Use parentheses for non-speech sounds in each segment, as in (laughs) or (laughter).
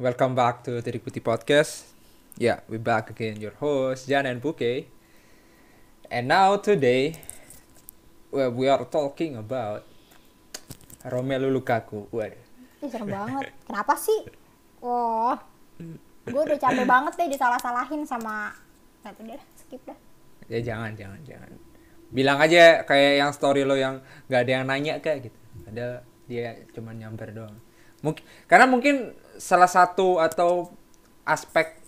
welcome back to Tirik Putih Podcast. Yeah, we back again, your host Jan and Buke. And now today, well, we are talking about Romelu Lukaku. Waduh. Ih, serem banget. Kenapa sih? Wah, gue udah capek banget deh disalah-salahin sama Satu deh, skip dah. Ya jangan, jangan, jangan. Bilang aja kayak yang story lo yang nggak ada yang nanya kayak gitu. Ada dia cuma nyamper doang. Mungkin karena mungkin salah satu atau aspek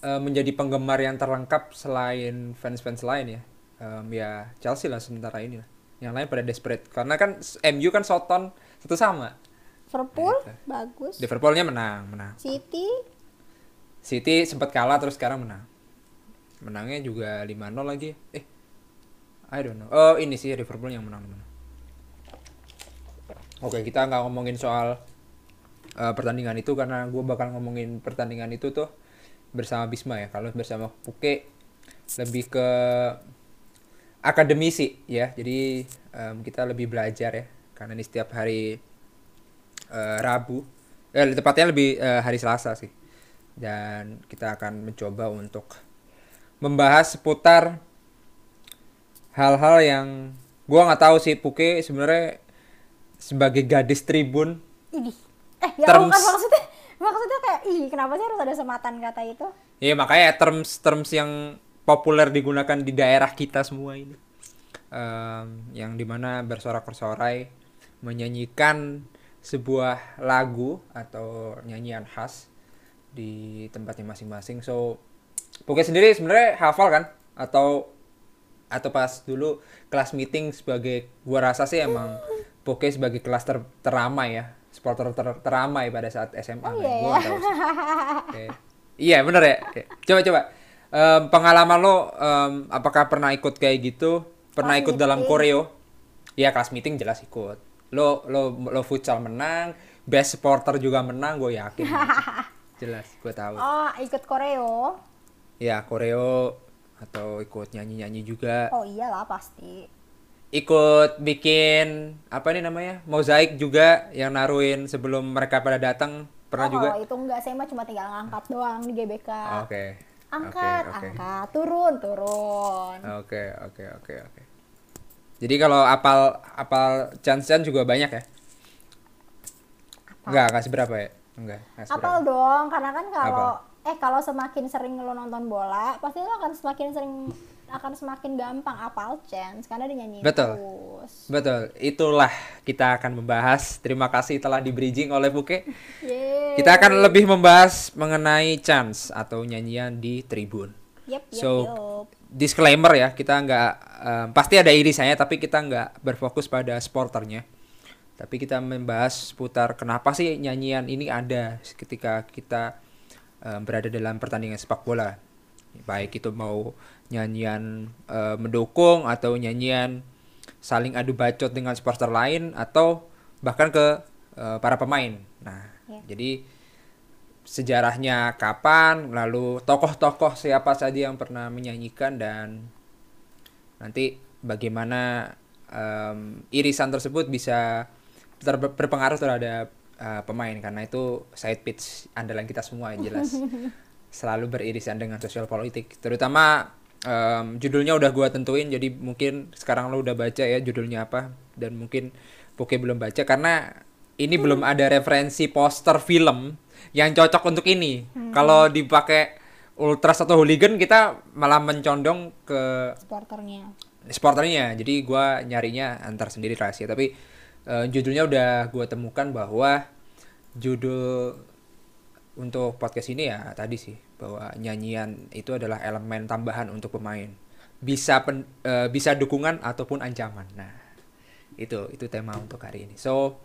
eh, menjadi penggemar yang terlengkap selain fans-fans lain ya. Em, ya Chelsea lah sementara ini lah. Yang lain pada desperate karena kan MU kan Soton satu sama. Liverpool Gitu. bagus. Liverpoolnya menang, menang. City City sempat kalah terus sekarang menang. Menangnya juga 5-0 lagi. Eh. I don't know. Oh, ini sih Liverpool yang menang. menang. Oke, kita nggak ngomongin soal eh, pertandingan itu karena gue bakal ngomongin pertandingan itu tuh bersama Bisma ya. Kalau bersama Puke lebih ke akademisi ya. Jadi em, kita lebih belajar ya. Karena ini setiap hari eh, Rabu. Eh, tepatnya lebih eh, hari Selasa sih dan kita akan mencoba untuk membahas seputar hal-hal yang gua nggak tahu sih Puke sebenarnya sebagai gadis tribun. Eh, ya Terms- bukan maksudnya. Maksudnya kayak ih, kenapa sih harus ada sematan kata itu? ya makanya terms terms yang populer digunakan di daerah kita semua ini Em, yang di mana bersorak-bersorai menyanyikan sebuah lagu atau nyanyian khas di tempatnya masing-masing so Puke sendiri sebenarnya hafal kan atau atau pas dulu kelas meeting sebagai gua rasa sih emang Poke sebagai kelas ter teramai ya supporter ter- teramai pada saat SMA Oh iya Gua tahu sih. Oke. iya bener ya. Coba coba. Em, pengalaman lo em, apakah pernah ikut kayak gitu? Pernah Kelas ikut dalam meeting. koreo Iya kelas meeting jelas ikut. Lo lo lo futsal menang best supporter juga menang gue yakin. (laughs) Jelas gue tahu. Oh, ikut koreo. ya koreo atau ikut nyanyi nyanyi juga. Oh iyalah pasti. Ikut bikin apa nih namanya mozaik juga yang naruhin sebelum mereka pada datang. Pernah oh, juga? kalau itu enggak, saya mah cuma tinggal ngangkat doang di GBK. oke. Angkat, oke oke. angkat, turun, turun. oke oke oke oke. Jadi kalau apal apal chance chance juga banyak ya? Enggak kasih berapa ya? Enggak kasih Apal berapa dong, karena kan kalau eh kalau semakin sering lo nonton bola, pasti lo akan semakin sering akan semakin gampang apal chance karena dinyanyiin Betul. terus. betul itulah kita akan membahas terima kasih telah di bridging oleh Buke Yeay. kita akan lebih membahas mengenai chance atau nyanyian di tribun Yep, yep, So yup. disclaimer ya kita nggak em, pasti ada irisannya tapi kita nggak berfokus pada sporternya. Tapi kita membahas seputar kenapa sih nyanyian ini ada ketika kita em, berada dalam pertandingan sepak bola. Baik itu mau nyanyian eh, mendukung atau nyanyian saling adu bacot dengan supporter lain atau bahkan ke eh, para pemain. Nah, Ya. jadi sejarahnya kapan, lalu tokoh-tokoh siapa saja yang pernah menyanyikan dan nanti bagaimana em, irisan tersebut bisa ter- berpengaruh terhadap eh, pemain karena itu side pitch andalan kita semua yang jelas (laughs) selalu beririsan dengan sosial politik terutama em, judulnya udah gua tentuin jadi mungkin sekarang lo udah baca ya judulnya apa dan mungkin Poke belum baca karena ini belum ada referensi poster film yang cocok untuk ini. Kalau dipakai ultras atau hooligan kita malah mencondong ke Supporternya. sporternya jadi gua nyarinya antar sendiri rahasia. Tapi eh, judulnya udah gua temukan bahwa judul untuk podcast ini ya tadi sih bahwa nyanyian itu adalah elemen tambahan untuk pemain. Bisa pen- eh, bisa dukungan ataupun ancaman. Nah itu itu tema untuk hari ini. So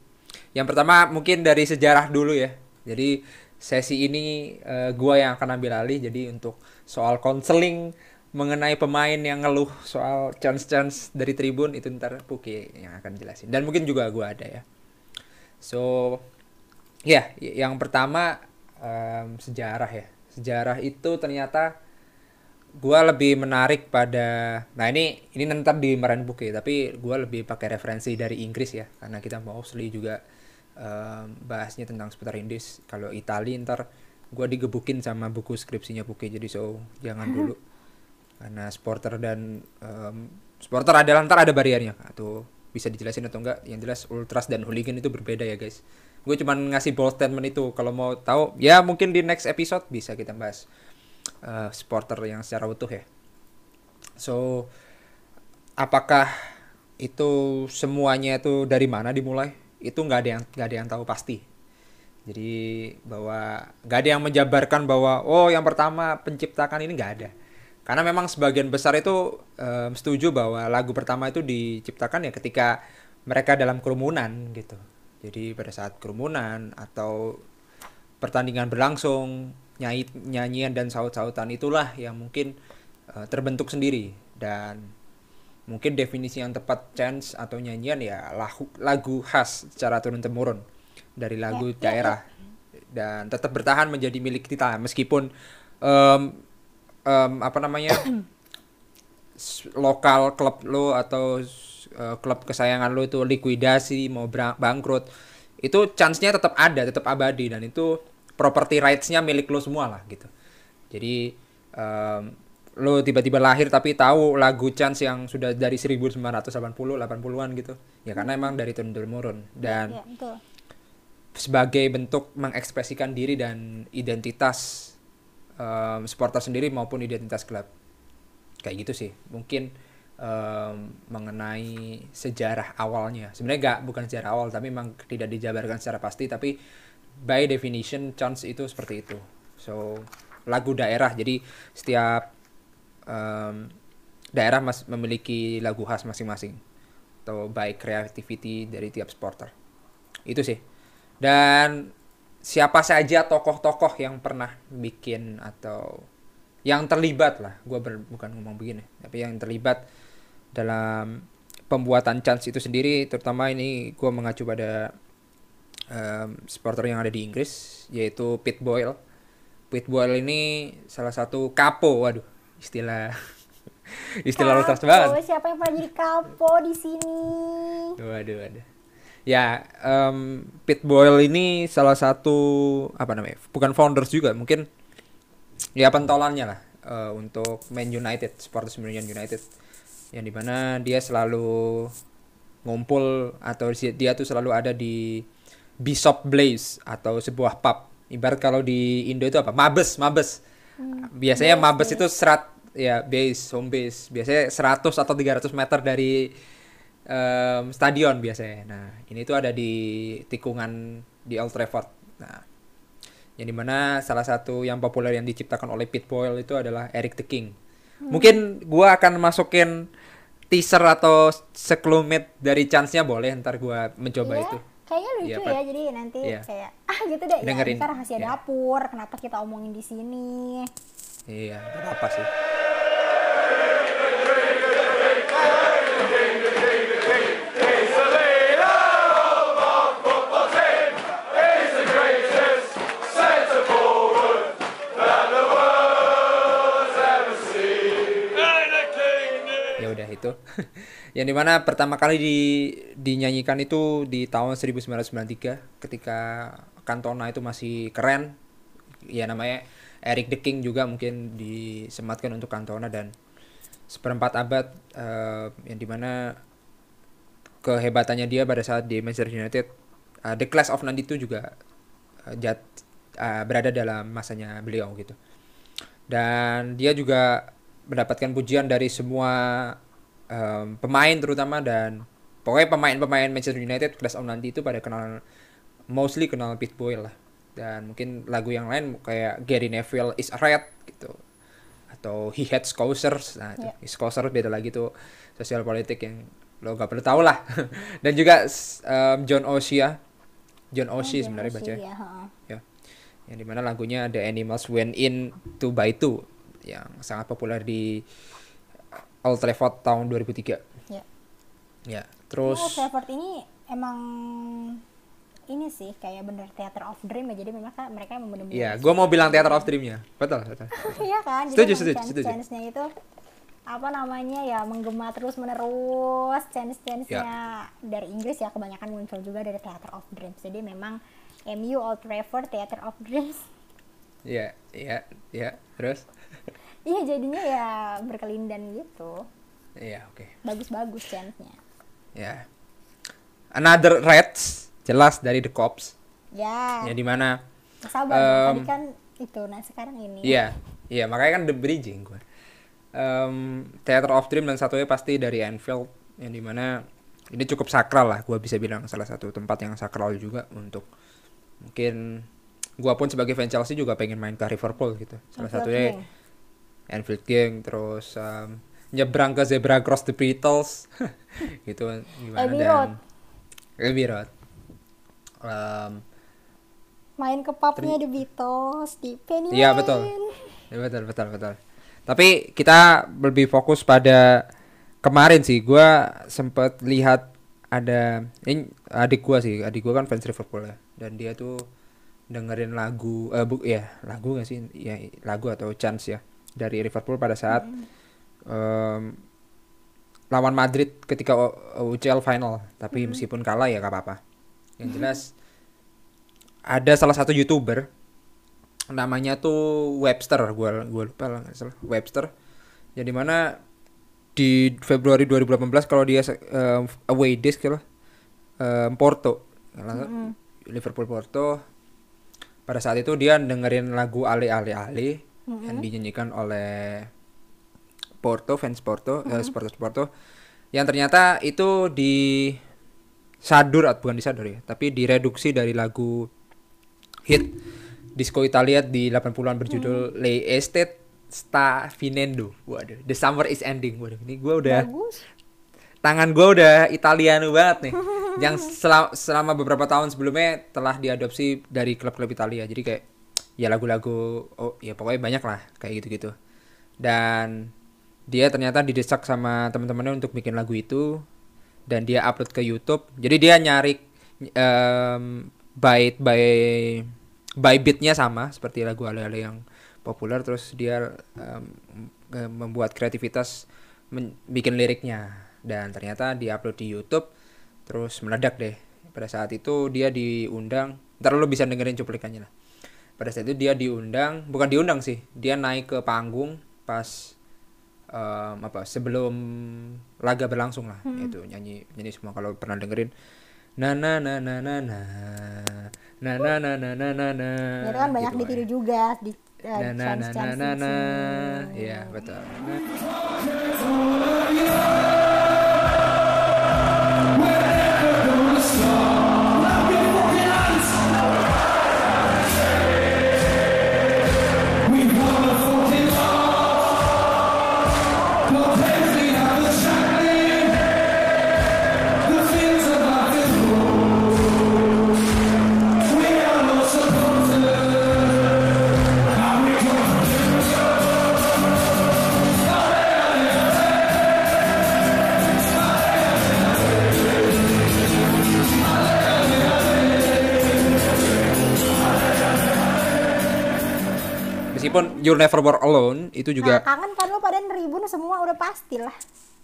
yang pertama mungkin dari sejarah dulu ya. Jadi sesi ini eh, gua yang akan ambil alih. Jadi untuk soal konseling mengenai pemain yang ngeluh soal chance-chance dari tribun itu ntar Puki yang akan jelasin. Dan mungkin juga gua ada ya. So ya y- yang pertama em, sejarah ya sejarah itu ternyata gua lebih menarik pada nah ini ini ntar di Meren Book ya tapi gua lebih pakai referensi dari Inggris ya karena kita mostly juga em, bahasnya tentang seputar Inggris. Kalau Itali ntar gue digebukin sama buku skripsinya Puke jadi so jangan dulu. Karena supporter dan em, supporter adalah ntar ada bariernya atau bisa dijelasin atau enggak yang jelas ultras dan hooligan itu berbeda ya guys gue cuman ngasih bold statement itu. Kalau mau tahu ya mungkin di next episode bisa kita bahas eh, supporter yang secara utuh ya. So apakah itu semuanya itu dari mana dimulai? Itu nggak ada yang nggak ada yang tahu pasti. Jadi bahwa nggak ada yang menjabarkan bahwa oh yang pertama penciptakan ini nggak ada. Karena memang sebagian besar itu em, setuju bahwa lagu pertama itu diciptakan ya ketika mereka dalam kerumunan gitu jadi pada saat kerumunan atau pertandingan berlangsung nyanyi nyanyian dan saut-sautan itulah yang mungkin eh, terbentuk sendiri. Dan mungkin definisi yang tepat chance atau nyanyian ya lagu, lagu khas secara turun temurun dari lagu Ya, ya, daerah. Dan tetap bertahan menjadi milik kita meskipun em, em, apa namanya (coughs) lokal klub lo atau eh, klub kesayangan lo itu likuidasi mau bangkrut itu chance-nya tetap ada tetap abadi dan itu property rights-nya milik lo semua lah gitu. Jadi em, lo tiba-tiba lahir tapi tahu lagu chance yang sudah dari 1980 80-an gitu. Ya karena emang dari turun temurun dan ya betul. sebagai bentuk mengekspresikan diri dan identitas em, supporter sendiri maupun identitas klub. Kayak gitu sih. Mungkin em, mengenai sejarah awalnya. Sebenarnya nggak bukan sejarah awal tapi memang tidak dijabarkan secara pasti tapi by definition chance itu seperti itu. So lagu daerah jadi setiap em, daerah mas memiliki lagu khas masing-masing. Atau by creativity dari tiap supporter. Itu sih. Dan siapa saja tokoh-tokoh yang pernah bikin atau yang terlibat lah. Gue bukan ngomong begini tapi yang terlibat dalam pembuatan chance itu sendiri terutama ini gue mengacu pada em, supporter yang ada di Inggris yaitu Pete Boyle Pete Boyle ini salah satu kapo waduh istilah (laughs) istilah Kapo, banget siapa yang pernah jadi kapo di sini Waduh, waduh. Ya, em, Pete Boyle ini salah satu apa namanya? Bukan founders juga, mungkin ya pentolannya lah eh, untuk Man United, supporters Man United. Yang di mana dia selalu ngumpul atau dia tuh selalu ada di Bishop Blaze atau sebuah pub. Ibarat kalau di Indo itu apa? Mabes, Mabes. Biasanya base, Mabes base. itu serat ya base, home base. Biasanya 100 atau 300 meter dari em, stadion biasanya. Nah, ini tuh ada di tikungan di Old Trafford. Nah, yang di mana salah satu yang populer yang diciptakan oleh Pete Boyle itu adalah Eric the King. Mungkin gua akan masukin teaser atau sekelumit dari chance-nya boleh ntar gua mencoba Iya, itu. Kayaknya lucu Iya, ya, jadi nanti Iya. kayak ah gitu deh. Dengerin. Ya, ntar rahasia Iya. dapur. Kenapa kita omongin di sini? Iya, gak apa sih. Itu (laughs) yang di mana pertama kali di dinyanyikan itu di tahun 1993 ketika Cantona itu masih keren. Ya namanya Eric the King juga mungkin disematkan untuk Cantona dan seperempat abad eh, yang di mana kehebatannya dia pada saat di Manchester United eh, The Class of 92 juga eh, jat, eh, berada dalam masanya beliau gitu. Dan dia juga mendapatkan pujian dari semua em, pemain terutama dan pokoknya pemain-pemain Manchester United Class of 90 itu pada kenal mostly kenal Pete Boyle lah. Dan mungkin lagu yang lain kayak Gary Neville is Red gitu. Atau He Had Scousers nah itu Ya. Scousers beda lagi tuh sosial politik yang lo gak perlu tahu lah. (laughs) Dan juga em, John O'Shea. John O'Shea Oh, sebenarnya baca heeh. ya. Yang di mana lagunya The Animals Went In Two by Two yang sangat populer di Old Trafford tahun 2003 Ya. ya terus Trafford ini emang ini sih kayak bener theater of dream ya jadi mereka mereka emang bener-bener ya gue mau bilang Theater of Dream-nya betul betul (laughs) Iya kan Setuju, jadi setuju, setuju. chance- chance-nya itu apa namanya ya menggema terus menerus chance chance nya Ya. dari Inggris ya kebanyakan muncul juga dari Theater of Dreams jadi memang MU Old Trafford Theater of Dreams Iya, iya, iya. Terus? (laughs) iya jadinya ya berkelindan gitu Iya, oke. bagus-bagus chance nya Ya. Another Reds jelas dari The Cops. ya Ya di mana sabar dong, tadi kan itu nah sekarang ini Iya, iya makanya kan The Bridging gue. Em, Theater of Dream dan satunya pasti dari Anfield yang di mana ini cukup sakral lah, gue bisa bilang salah satu tempat yang sakral juga untuk mungkin gue pun sebagai fan Chelsea juga pengen main ke Liverpool gitu. Salah Anfield satunya. Anfield Gang, terus em, nyebrang ke Zebra Cross the Beatles, (laughs) gitu gimana Abbey dan. Abbey Road. Em, main ke pubnya The Beatles di Penny Iya, betul. Ya, betul betul betul. Tapi kita lebih fokus pada kemarin sih. Gua sempet lihat ada ini adik gua sih. Adik gua kan fans Liverpool ya. Dan dia tuh dengerin lagu eh bu ya lagu gak sih ya lagu atau chance ya dari Liverpool pada saat em, lawan Madrid ketika UCL final. Tapi meskipun kalah ya gak apa-apa. Yang jelas ada salah satu youtuber namanya tuh Webster. Gua gua lupa lah salah. Webster. Jadi mana di Februari 2018 kalau dia eh, away days gitu eh, Porto. Kalau Liverpool Porto. Pada saat itu dia dengerin lagu Ale Ale Ale yang dinyanyikan oleh Porto fans Porto eh, supporters Porto yang ternyata itu di sadur atau bukan disadur ya tapi direduksi dari lagu hit disco Italia di 80-an berjudul Le Estate Sta Finendo. Waduh, The Summer is Ending. Waduh, ini gua udah bagus tangan gua udah Italiano banget nih. (laughs) yang selama, selama beberapa tahun sebelumnya telah diadopsi dari klub-klub Italia. Jadi kayak ya lagu-lagu oh ya pokoknya banyak lah kayak gitu-gitu. Dan dia ternyata didesak sama teman-temannya untuk bikin lagu itu dan dia upload ke YouTube. Jadi dia nyari em, byte by by beatnya sama seperti lagu ale-ale yang populer terus dia eh, membuat kreativitas bikin liriknya dan ternyata diupload di YouTube terus meledak deh pada saat itu dia diundang ntar lu bisa dengerin cuplikannya lah pada saat itu dia diundang bukan diundang sih dia naik ke panggung pas em, apa sebelum laga berlangsung lah itu nyanyi nyanyi semua kalau pernah dengerin. Na na na na na na. Na na na na na na na. Itu kan banyak gitu ditiru pokoknya. juga di eh, na na na na na. na ya betul You'll Never Walk Alone itu nah, juga kangen kan lo pada neribun semua udah pasti lah.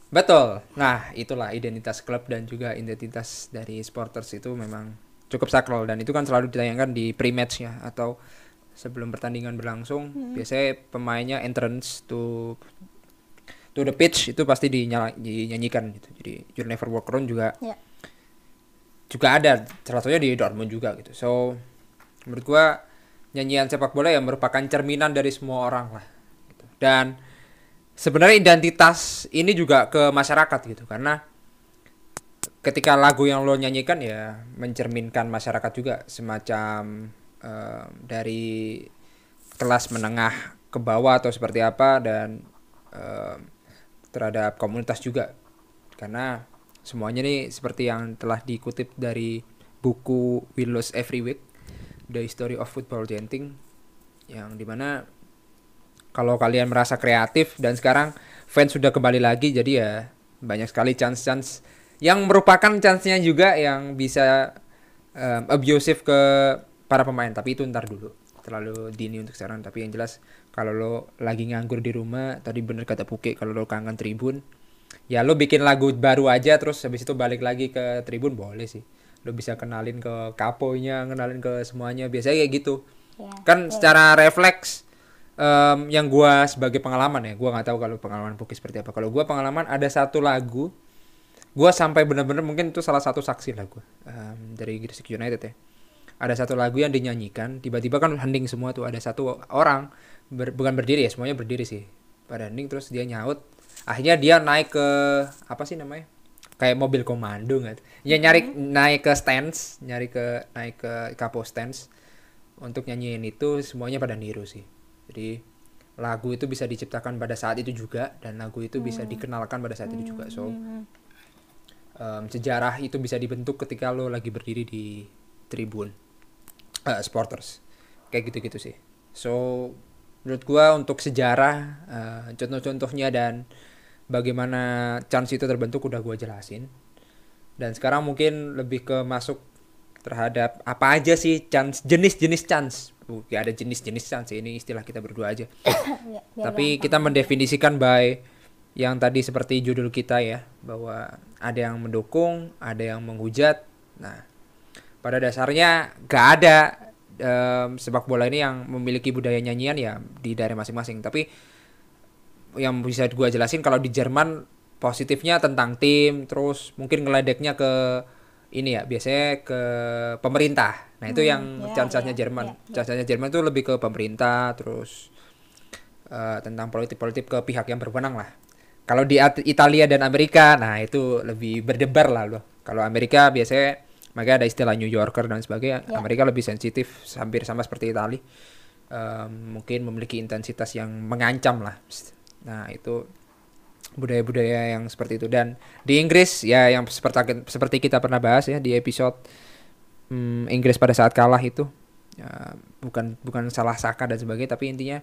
Betul. Nah itulah identitas klub dan juga identitas dari supporters itu memang cukup sakral dan itu kan selalu ditayangkan di pre-match ya atau sebelum pertandingan berlangsung biasanya pemainnya entrance to to the pitch itu pasti dinyala, dinyanyikan gitu. Jadi You'll Never Walk Alone juga ya. juga ada salah satunya di Dortmund juga gitu. So menurut gua nyanyian sepak bola yang merupakan cerminan dari semua orang lah gitu. dan sebenarnya identitas ini juga ke masyarakat gitu. Karena ketika lagu yang lo nyanyikan ya mencerminkan masyarakat juga semacam eh, dari kelas menengah ke bawah atau seperti apa dan eh, terhadap komunitas juga. Karena semuanya nih seperti yang telah dikutip dari buku Lose Every Week The History of Football Chanting yang di mana kalau kalian merasa kreatif dan sekarang fans sudah kembali lagi jadi ya banyak sekali chance-chance yang merupakan chance-nya juga yang bisa em, abusive ke para pemain. Tapi itu ntar dulu. Terlalu dini untuk sekarang. Tapi yang jelas kalau lo lagi nganggur di rumah tadi bener kata Puke kalau lo kangen tribun ya lo bikin lagu baru aja terus habis itu balik lagi ke tribun boleh sih lo bisa kenalin ke kaponya kenalin ke semuanya. Biasanya kayak gitu. Ya, kan ya. secara refleks em, yang gua sebagai pengalaman ya gua nggak tahu kalau pengalaman Puki seperti apa. Kalau gua pengalaman ada satu lagu gua sampai bener-bener mungkin itu salah satu saksi lah gua em, dari Gresik United ya. Ada satu lagu yang dinyanyikan tiba-tiba kan hening semua tuh ada satu orang ber- bukan berdiri ya semuanya berdiri sih. Pada hening terus dia nyaut. Akhirnya dia naik ke apa sih namanya kayak mobil komando nggak? Ya nyari naik ke stands nyari ke naik ke kapo stands. Untuk nyanyiin itu semuanya pada niru sih. Jadi lagu itu bisa diciptakan pada saat itu juga dan lagu itu bisa dikenalkan pada saat itu juga. So Hmm. em, sejarah itu bisa dibentuk ketika lo lagi berdiri di tribun eh, supporters. Kayak gitu-gitu sih. So menurut gua untuk sejarah eh, contoh-contohnya dan bagaimana chance itu terbentuk udah gua jelasin dan sekarang mungkin lebih ke masuk terhadap apa aja sih chance jenis-jenis chance ya ada jenis-jenis chance ini istilah kita berdua aja (coughs) Ya, tapi kita mendefinisikan by yang tadi seperti judul kita ya bahwa ada yang mendukung, ada yang menghujat. Nah, pada dasarnya gak ada em, sepak bola ini yang memiliki budaya nyanyian ya di daerah masing-masing. Tapi yang bisa gua jelasin kalau di Jerman positifnya tentang tim, terus mungkin ngeledeknya ke ini ya biasanya ke pemerintah. Nah itu Hmm, yang ya, chance-nya ya, Jerman. ya, ya. Chance-nya Jerman itu lebih ke pemerintah, terus eh, tentang politik-politik ke pihak yang berwenang lah. Kalau di At- Italia dan Amerika, nah itu lebih berdebar lah loh. Kalau Amerika biasanya makanya ada istilah New Yorker dan sebagainya. Ya. Amerika lebih sensitif, hampir sama seperti Italia. Em, mungkin memiliki intensitas yang mengancam lah. Nah itu budaya-budaya yang seperti itu. Dan di Inggris ya yang seperti seperti kita pernah bahas ya di episode hmm, Inggris pada saat kalah itu ya, bukan bukan salah Saka dan sebagainya tapi intinya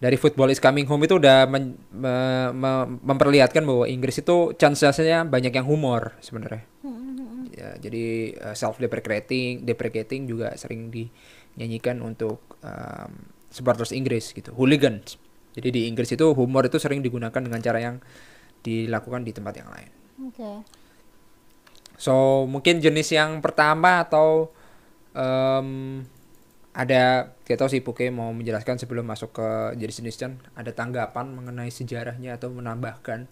dari football is coming home itu udah men- me- me- memperlihatkan bahwa Inggris itu chance-nya banyak yang humor sebenarnya. Hmm, ya, jadi self deprecating deprecating juga sering dinyanyikan untuk um, supporters Inggris gitu hooligans jadi di Inggris itu humor itu sering digunakan dengan cara yang dilakukan di tempat yang lain Oke. So mungkin jenis yang pertama atau em, ada kita tahu sih Puke mau menjelaskan sebelum masuk ke jenis-jenis Chan ada tanggapan mengenai sejarahnya atau menambahkan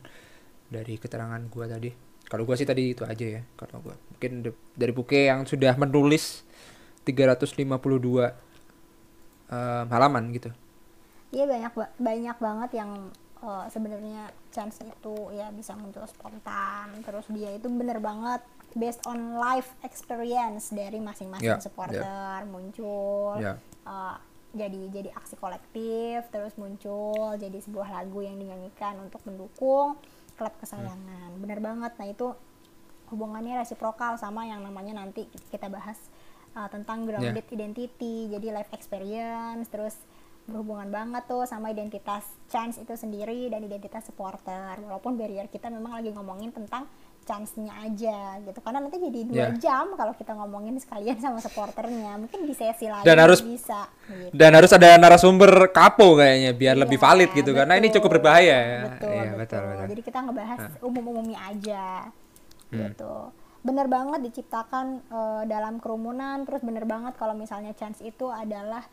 dari keterangan gua tadi. Kalau gua sih tadi itu aja ya. Kalau gua mungkin dari Puke yang sudah menulis 352 em, halaman gitu. Iya banyak ba- banyak banget yang eh, sebenarnya chance itu ya bisa muncul spontan. Terus dia itu bener banget based on life experience dari masing-masing Ya, supporter. Muncul Ya. eh, jadi jadi aksi kolektif terus muncul jadi sebuah lagu yang dinyanyikan untuk mendukung klub kesayangan. Bener banget. Nah itu hubungannya resiprokal sama yang namanya nanti kita bahas uh, tentang grounded identity. Jadi life experience terus berhubungan banget tuh sama identitas chance itu sendiri dan identitas supporter walaupun barrier kita memang lagi ngomongin tentang chance-nya aja gitu karena nanti jadi dua Ya. jam kalau kita ngomongin sekalian sama supporternya mungkin di sesi lain Dan harus- bisa gitu. Dan harus ada narasumber kapo kayaknya biar lebih Iya, valid gitu karena ini betul. cukup berbahaya ya. Betul, Iya, betul. betul, betul. Jadi kita ngebahas umum-umumnya aja. Hmm. Gitu. Bener banget diciptakan eh, dalam kerumunan, terus bener banget kalau misalnya chance itu adalah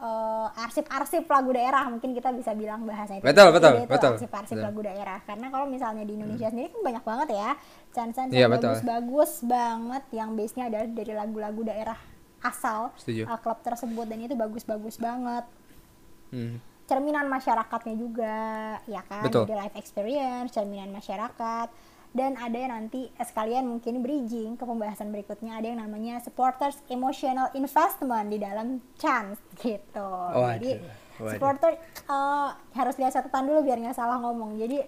eh, arsip-arsip lagu daerah, mungkin kita bisa bilang bahasanya itu. Betul, betul, itu betul. Arsip-arsip lagu daerah. Karena kalau misalnya di Indonesia sendiri kan banyak banget ya chance-chance Iya, yang betul. bagus-bagus banget yang base-nya adalah dari lagu-lagu daerah asal Setuju. eh, klub tersebut dan itu bagus-bagus banget Hmm. cerminan masyarakatnya juga ya kan Betul. life experience cerminan masyarakat dan ada yang nanti eh, sekalian mungkin bridging ke pembahasan berikutnya ada yang namanya supporters emotional investment di dalam chance gitu Waduh, jadi waduh. supporter eh, harus lihat catatan dulu biar nggak salah ngomong jadi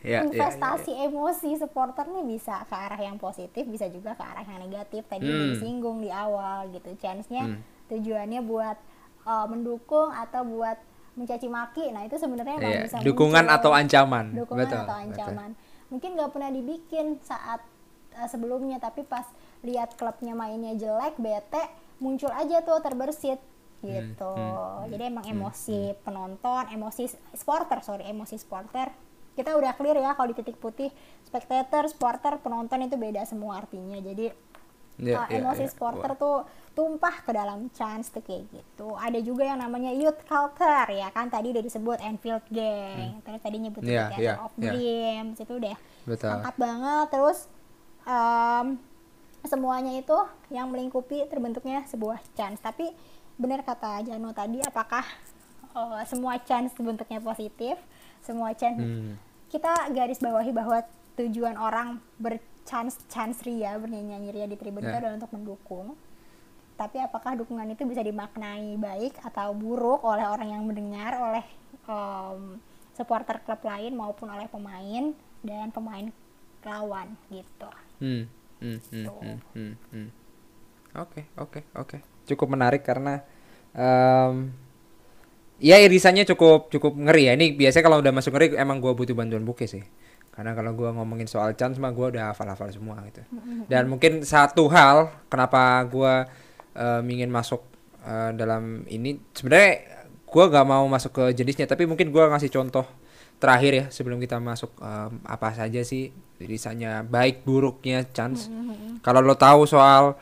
Ya, ya, investasi emosi supporter nih bisa ke arah yang positif bisa juga ke arah yang negatif tadi Hmm. disinggung di awal gitu chance-nya Hmm. tujuannya buat uh, mendukung atau buat mencaci maki nah itu sebenarnya Iya, bisa dukungan muncul. atau ancaman. dukungan Betul, atau betul. Mungkin nggak pernah dibikin saat uh, sebelumnya tapi pas lihat klubnya mainnya jelek bete muncul aja tuh terbersit gitu. Jadi emang emosi penonton, emosi supporter, sorry, emosi supporter. Kita udah clear ya kalau di titik putih, spectator, supporter, penonton itu beda semua artinya. Jadi Ya, uh, ya, emosi ya. supporter Wah. tuh tumpah ke dalam chance tuh kayak gitu. Ada juga yang namanya youth culture ya kan tadi udah disebut Enfield Gang. Terus tadi nyebut Iya, Theater iya, of iya. Dreams itu udah Betul. lengkap banget. Terus em, semuanya itu yang melingkupi terbentuknya sebuah chance. Tapi benar kata Jano tadi apakah eh, semua chance bentuknya positif? Semua chance Hmm. kita garis bawahi bahwa tujuan orang berchance chance ria bernyanyi ria di tribun itu Ya. adalah untuk mendukung tapi apakah dukungan itu bisa dimaknai baik atau buruk oleh orang yang mendengar oleh em, supporter klub lain maupun oleh pemain dan pemain lawan gitu Hmm, hmm, hmm, Tuh. hmm, hmm, hmm. Oke, oke, oke. Cukup menarik karena em, ya irisannya cukup cukup ngeri ya. Ini biasanya kalau udah masuk ngeri emang gua butuh bantuan buke sih. Karena kalau gua ngomongin soal chance mah gua udah hafal-hafal semua gitu. Dan mungkin satu hal kenapa gua em, ingin masuk eh, dalam ini sebenarnya gua gak mau masuk ke jenisnya tapi mungkin gua ngasih contoh terakhir ya sebelum kita masuk em, apa saja sih irisannya baik buruknya chance. Kalau lo tahu soal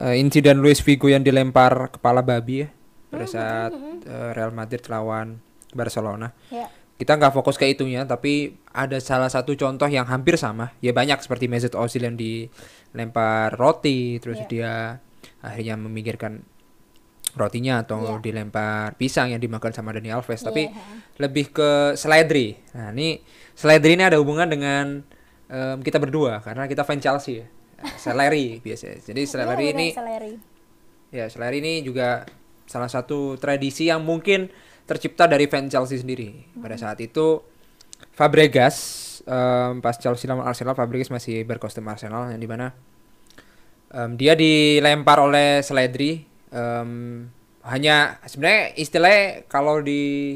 eh, insiden Luis Figo yang dilempar kepala babi ya pada saat eh, Real Madrid lawan Barcelona. Ya kita nggak fokus ke itunya tapi ada salah satu contoh yang hampir sama ya banyak seperti Mesut Ozil yang dilempar roti terus Iya. dia akhirnya memikirkan rotinya atau Iya. dilempar pisang yang dimakan sama Dani Alves tapi Iya. lebih ke seledri nah ini seledri ini ada hubungan dengan em, kita berdua karena kita fan Chelsea ya seleri (laughs) biasanya jadi seleri Iya, ini seleri. Ya, Seleri ini juga salah satu tradisi yang mungkin tercipta dari fan Chelsea sendiri. Pada saat itu Fabregas em, pas Chelsea lawan Arsenal, Fabregas masih berkostum Arsenal yang di mana em, dia dilempar oleh Seledri. em, hanya sebenarnya istilahnya kalau di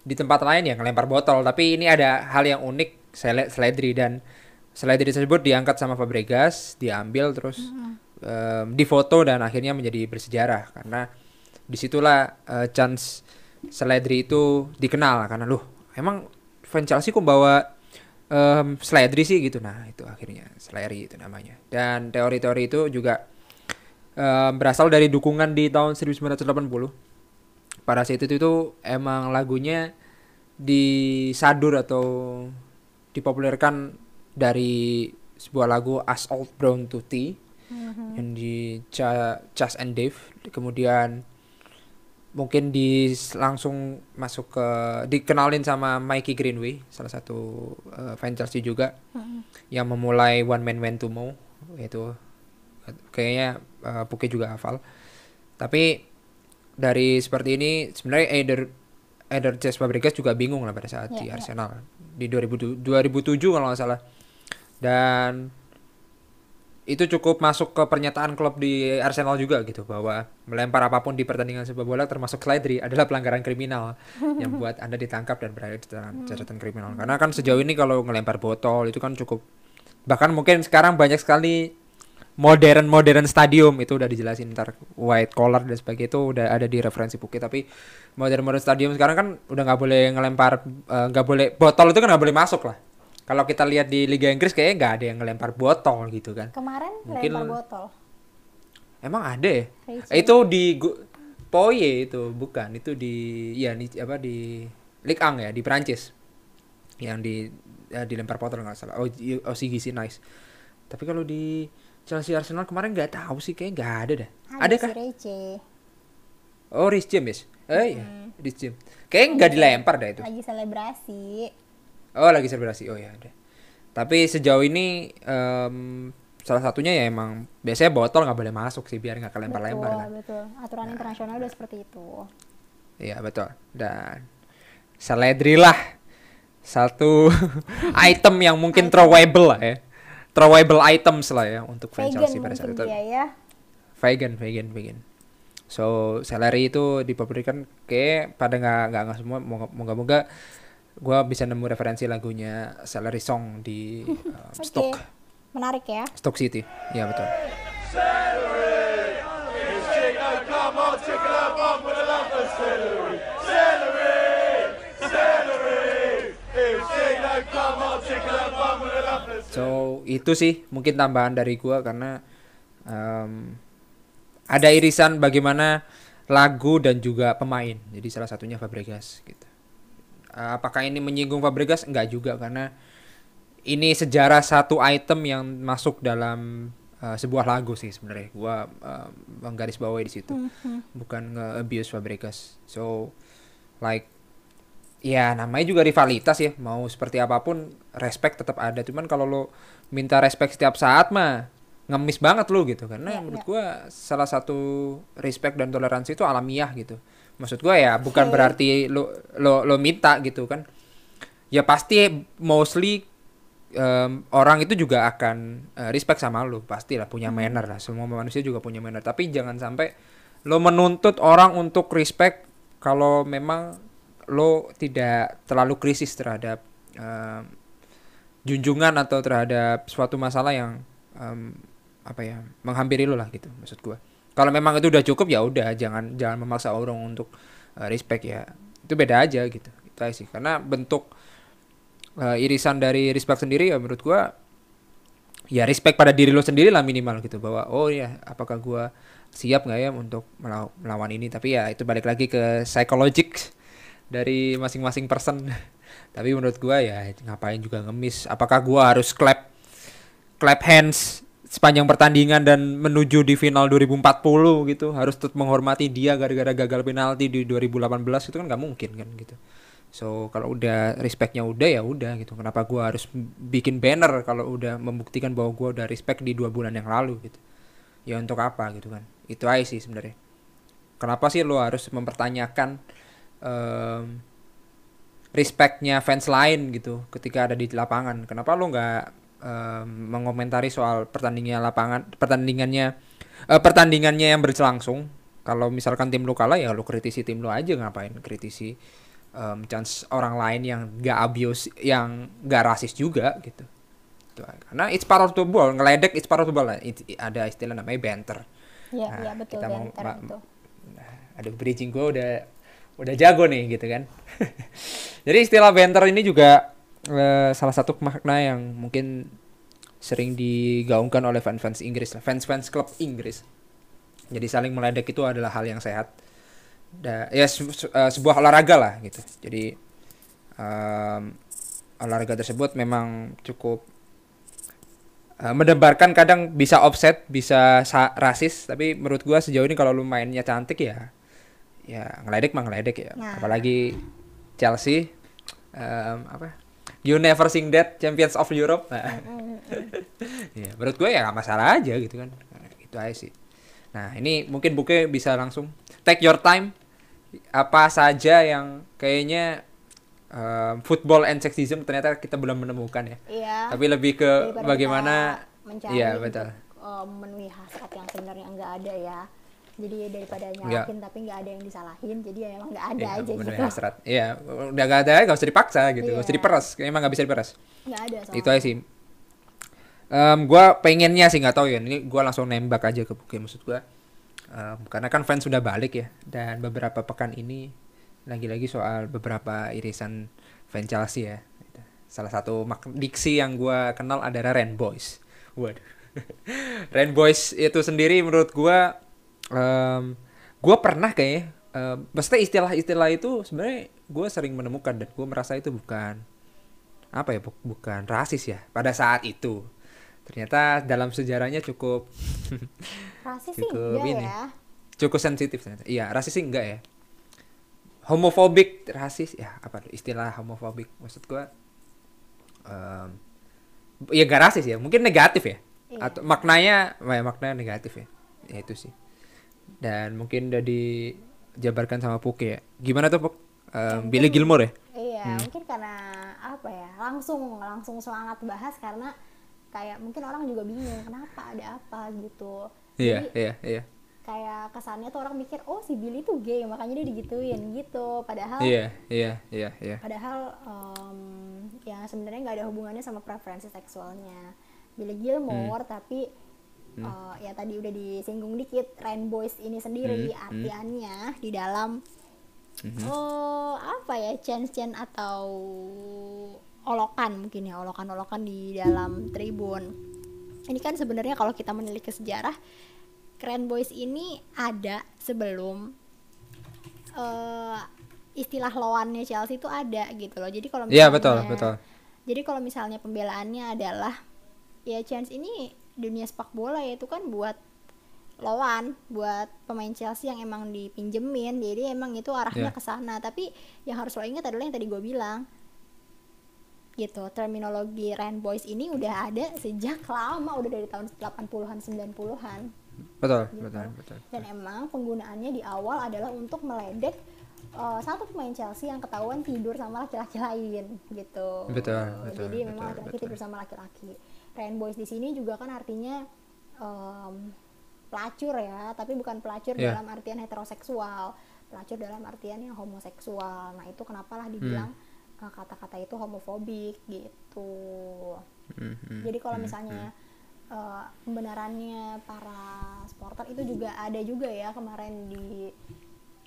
di tempat lain ya ngelempar botol, tapi ini ada hal yang unik Seledri dan Seledri tersebut diangkat sama Fabregas, diambil terus em, difoto dan akhirnya menjadi bersejarah karena di situlah eh, chance Seledri itu dikenal karena loh emang fan Chelsea kok bawa em, Seledri sih? Gitu. Nah itu akhirnya Seleri itu namanya. Dan teori-teori itu juga em, berasal dari dukungan di tahun 1980 pada saat itu itu emang lagunya disadur atau dipopulerkan dari sebuah lagu As Old Brown to Tea yang di Cha- Chas and Dave. Kemudian mungkin di langsung masuk ke dikenalin sama Mikey Greenway salah satu eh, fan Chelsea juga yang memulai One Man Went to Mo yaitu kayaknya eh, Puke juga hafal. Tapi dari seperti ini sebenarnya Eder Eder Ches Fabregas juga bingung lah pada saat Ya, di ya. Arsenal. Di 2000 2007 kalau nggak salah. Dan itu cukup masuk ke pernyataan klub di Arsenal juga gitu bahwa melempar apa pun di pertandingan sepak bola termasuk slideri adalah pelanggaran kriminal (laughs) yang buat anda ditangkap dan berada di dalam catatan kriminal. Karena kan sejauh ini kalau ngelempar botol itu kan cukup bahkan mungkin sekarang banyak sekali modern modern stadium itu udah dijelasin ntar white collar dan sebagainya itu udah ada di referensi buku tapi modern modern stadium sekarang kan udah nggak boleh ngelempar eh, nggak boleh botol itu kan nggak boleh masuk lah kalau kita lihat di Liga Inggris kayaknya nggak ada yang ngelempar botol gitu kan. Kemarin Mungkin- lempar botol. Emang ada ya? Rachel. itu di Poye itu bukan. Itu di ya di apa di Ligue 1 ya di Prancis yang di ya, dilempar botol nggak salah. Oh oh si Gisi nice tapi kalau di Chelsea Arsenal kemarin nggak tahu sih kayaknya nggak ada dah ada si kah Rece oh Rhys James. Eh iya Rhys James. Kayaknya nggak dilempar dah itu. Lagi selebrasi oh lagi selebrasi oh ya ada tapi sejauh ini em, salah satunya ya emang biasanya botol nggak boleh masuk sih biar nggak kelempar-lempar betul kan betul aturan internasional udah seperti itu Iya betul. Dan seledri lah satu (laughs) item yang mungkin throwable lah ya. Throwable items lah ya untuk Chelsea pada saat itu. dia ya Vegan, vegan, vegan. So celery itu dipopulerkan kayak pada nggak nggak semua. Moga- Moga-moga gue bisa nemu referensi lagunya celery song di um, oke Stoke menarik ya Stoke City. Iya betul. So itu sih mungkin tambahan dari gua karena em, ada irisan bagaimana lagu dan juga pemain. Jadi salah satunya Fabregas gitu. Eh, apakah ini menyinggung Fabregas? Enggak juga karena ini sejarah satu item yang masuk dalam eh, sebuah lagu sih sebenarnya. Gua eh, menggarisbawahi di situ. Bukan nge-abuse Fabregas. So like ya namanya juga rivalitas ya mau seperti apa pun respect tetap ada cuman kalau lo minta respect setiap saat mah ngemis banget lo gitu karena Iya, menurut iya. gua salah satu respect dan toleransi itu alamiah gitu maksud gua ya bukan Oke. berarti lo lo lo minta gitu kan. Ya pasti mostly em, orang itu juga akan eh, respect sama lo pasti lah punya manner lah. Semua manusia juga punya manner. Tapi jangan sampai lo menuntut orang untuk respect kalau memang lo tidak terlalu krisis terhadap em, junjungan atau terhadap suatu masalah yang em, apa ya menghampiri lo lah gitu maksud gua kalau memang itu udah cukup ya udah jangan jangan memaksa orang untuk eh, respect ya. Itu beda aja gitu itu sih. Karena bentuk eh, irisan dari respect sendiri ya menurut gua ya respect pada diri lo sendiri lah minimal gitu. Bahwa oh ya apakah gua siap nggak ya untuk melaw- melawan ini? Tapi ya itu balik lagi ke psychologic dari masing-masing person. (laughs) Tapi menurut gua ya ngapain juga ngemis? Apakah gua harus clap clap hands sepanjang pertandingan dan menuju di final 2040 gitu harus tetap menghormati dia gara-gara gagal penalti di 2018 itu kan nggak mungkin kan gitu. So kalau udah respectnya udah ya udah gitu. Kenapa gua harus bikin banner kalau udah membuktikan bahwa gua udah respect di dua bulan yang lalu gitu? Ya untuk apa gitu kan? Itu aja sih sebenarnya. Kenapa sih lo harus mempertanyakan em, respectnya fans lain gitu ketika ada di lapangan? Kenapa lo nggak em, mengomentari soal pertandingan lapangan pertandingannya eh, pertandingannya yang berlangsung. Kalau misalkan tim lo kalah ya lo kritisi tim lo aja ngapain kritisi em, chance orang lain yang nggak abuse yang nggak rasis juga gitu. Karena it's part of the ball ngeledek it's part of the ball. It- ada istilah namanya banter. Iya, Nah, iya betul kita mau itu. aduh bridging gue udah udah jago nih gitu kan. (laughs) Jadi istilah banter ini juga eh, salah satu makna yang mungkin sering digaungkan oleh fans-fans Inggris lah fans-fans klub Inggris. Jadi saling meledek itu adalah hal yang sehat. Da, ya se- se- eh, sebuah olahraga lah gitu. Jadi em, olahraga tersebut memang cukup eh, mendebarkan kadang bisa offset bisa sa- rasis. Tapi menurut gua sejauh ini kalau lu mainnya cantik ya ya ngeledek mah ngeledek ya. Nah. apalagi Chelsea em, apa you never sing that champions of Europe? Nah, (laughs) ya menurut gue ya nggak masalah aja gitu kan. Itu aja sih. Nah ini mungkin buke bisa langsung. Take your time. Apa saja yang kayaknya em, football and sexism ternyata kita belum menemukan ya. Iya. tapi lebih ke Daripada bagaimana mencari iya untuk, betul memenuhi hasrat yang sebenarnya nggak ada ya. Jadi daripada Iya. nyalahin tapi nggak ada yang disalahin, jadi ya emang nggak ada Iya, aja bener gitu. hasrat iya udah gak ada gak usah dipaksa gitu gak usah Iya. diperas emang gak bisa diperas Nggak ada soalnya. itu aja sih Em, gua pengennya sih nggak tahu ya ini gua langsung nembak aja ke Buki maksud gua em, karena kan fans sudah balik ya dan beberapa pekan ini lagi-lagi soal beberapa irisan fans Chelsea ya salah satu mak- diksi yang gua kenal adalah Rain Boys waduh (laughs) Rain Boys itu sendiri menurut gua em, gua pernah kayaknya em, maksudnya istilah-istilah itu sebenarnya gua sering menemukan dan gua merasa itu bukan apa ya bu- bukan rasis ya pada saat itu ternyata dalam sejarahnya cukup (laughs) Rasis Cukup ini. ya. cukup sensitif ternyata iya rasis sih enggak ya homofobik rasis ya apa istilah homofobik maksud gua em, ya gak rasis ya mungkin negatif ya Iya. atau maknanya ya, maknanya negatif ya ya itu sih dan mungkin udah dijabarkan sama Puke ya gimana tuh Puk Em, Billy Gilmore ya Iya, Hmm. mungkin karena apa ya? Langsung langsung semangat bahas karena kayak mungkin orang juga bingung kenapa ada apa gitu. iya Jadi iya iya kayak kesannya tuh orang mikir, "Oh, si Billy tuh gay, makanya dia digituin." gitu. Padahal iya iya iya iya padahal em, ya sebenarnya nggak ada hubungannya sama preferensi seksualnya Billy Gilmore Hmm. tapi eh, ya tadi udah disinggung dikit Rain Boys ini sendiri Hmm, artiannya di dalam eh, apa ya chance-chance atau olokan mungkin ya olokan-olokan di dalam tribun. Ini kan sebenarnya kalau kita menilik ke sejarah Grand Boys ini ada sebelum eh, istilah lawannya Chelsea itu ada gitu loh. Jadi kalau Iya, betul, betul. jadi kalau misalnya pembelaannya adalah ya chance ini dunia sepak bola ya itu kan buat lawan buat pemain Chelsea yang emang dipinjemin jadi emang itu arahnya Iya. ke sana tapi yang harus lo ingat adalah yang tadi gue bilang gitu terminologi Rain Boys ini udah ada sejak lama udah dari tahun 80-an 90-an Betul, gitu. betul, betul. dan emang penggunaannya di awal adalah untuk meledek uh, satu pemain Chelsea yang ketahuan tidur sama laki-laki lain gitu Betul, betul, jadi memang betul, laki-laki betul. tidur sama laki-laki Rain Boys di sini juga kan artinya em, pelacur ya tapi bukan pelacur Iya. dalam artian heteroseksual pelacur dalam artian yang homoseksual nah itu kenapa lah dibilang Hmm. uh, kata-kata itu homofobik gitu Hmm, hmm. jadi kalau misalnya uh, pembenarannya para supporter itu juga ada juga ya kemarin di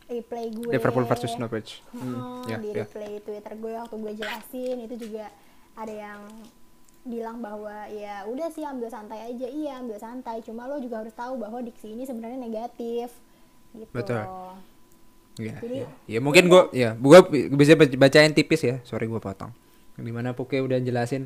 replay gue Liverpool versus Norwich. Hmm, ya, di ya. replay Twitter gue waktu gue jelasin itu juga ada yang bilang bahwa ya udah sih ambil santai aja iya ambil santai cuma lo juga harus tahu bahwa diksi ini sebenarnya negatif gitu Betul. Iya, Jadi- iya. Ya, mungkin gua ya, gua bi- bisa bac- bacain tipis ya. Sorry gua potong. Di mana Puke udah jelasin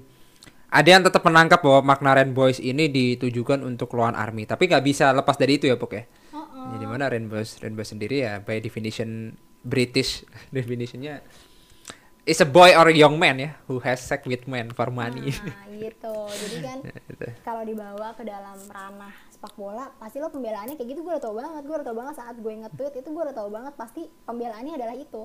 ada yang tetap menangkap bahwa makna Rain Boys ini ditujukan untuk lawan army, tapi nggak bisa lepas dari itu ya Puke. Heeh. Jadi mana Rain Boys, Rain Boys sendiri ya by definition British (laughs) definitionnya is a boy or a young man ya who has sex with men for money. nah gitu jadi kan (laughs) Gitu. kalau dibawa ke dalam ranah sepak bola pasti lo pembelaannya kayak gitu gue udah tau banget gue udah tau banget saat gue nge-tweet itu gue udah tau banget pasti pembelaannya adalah itu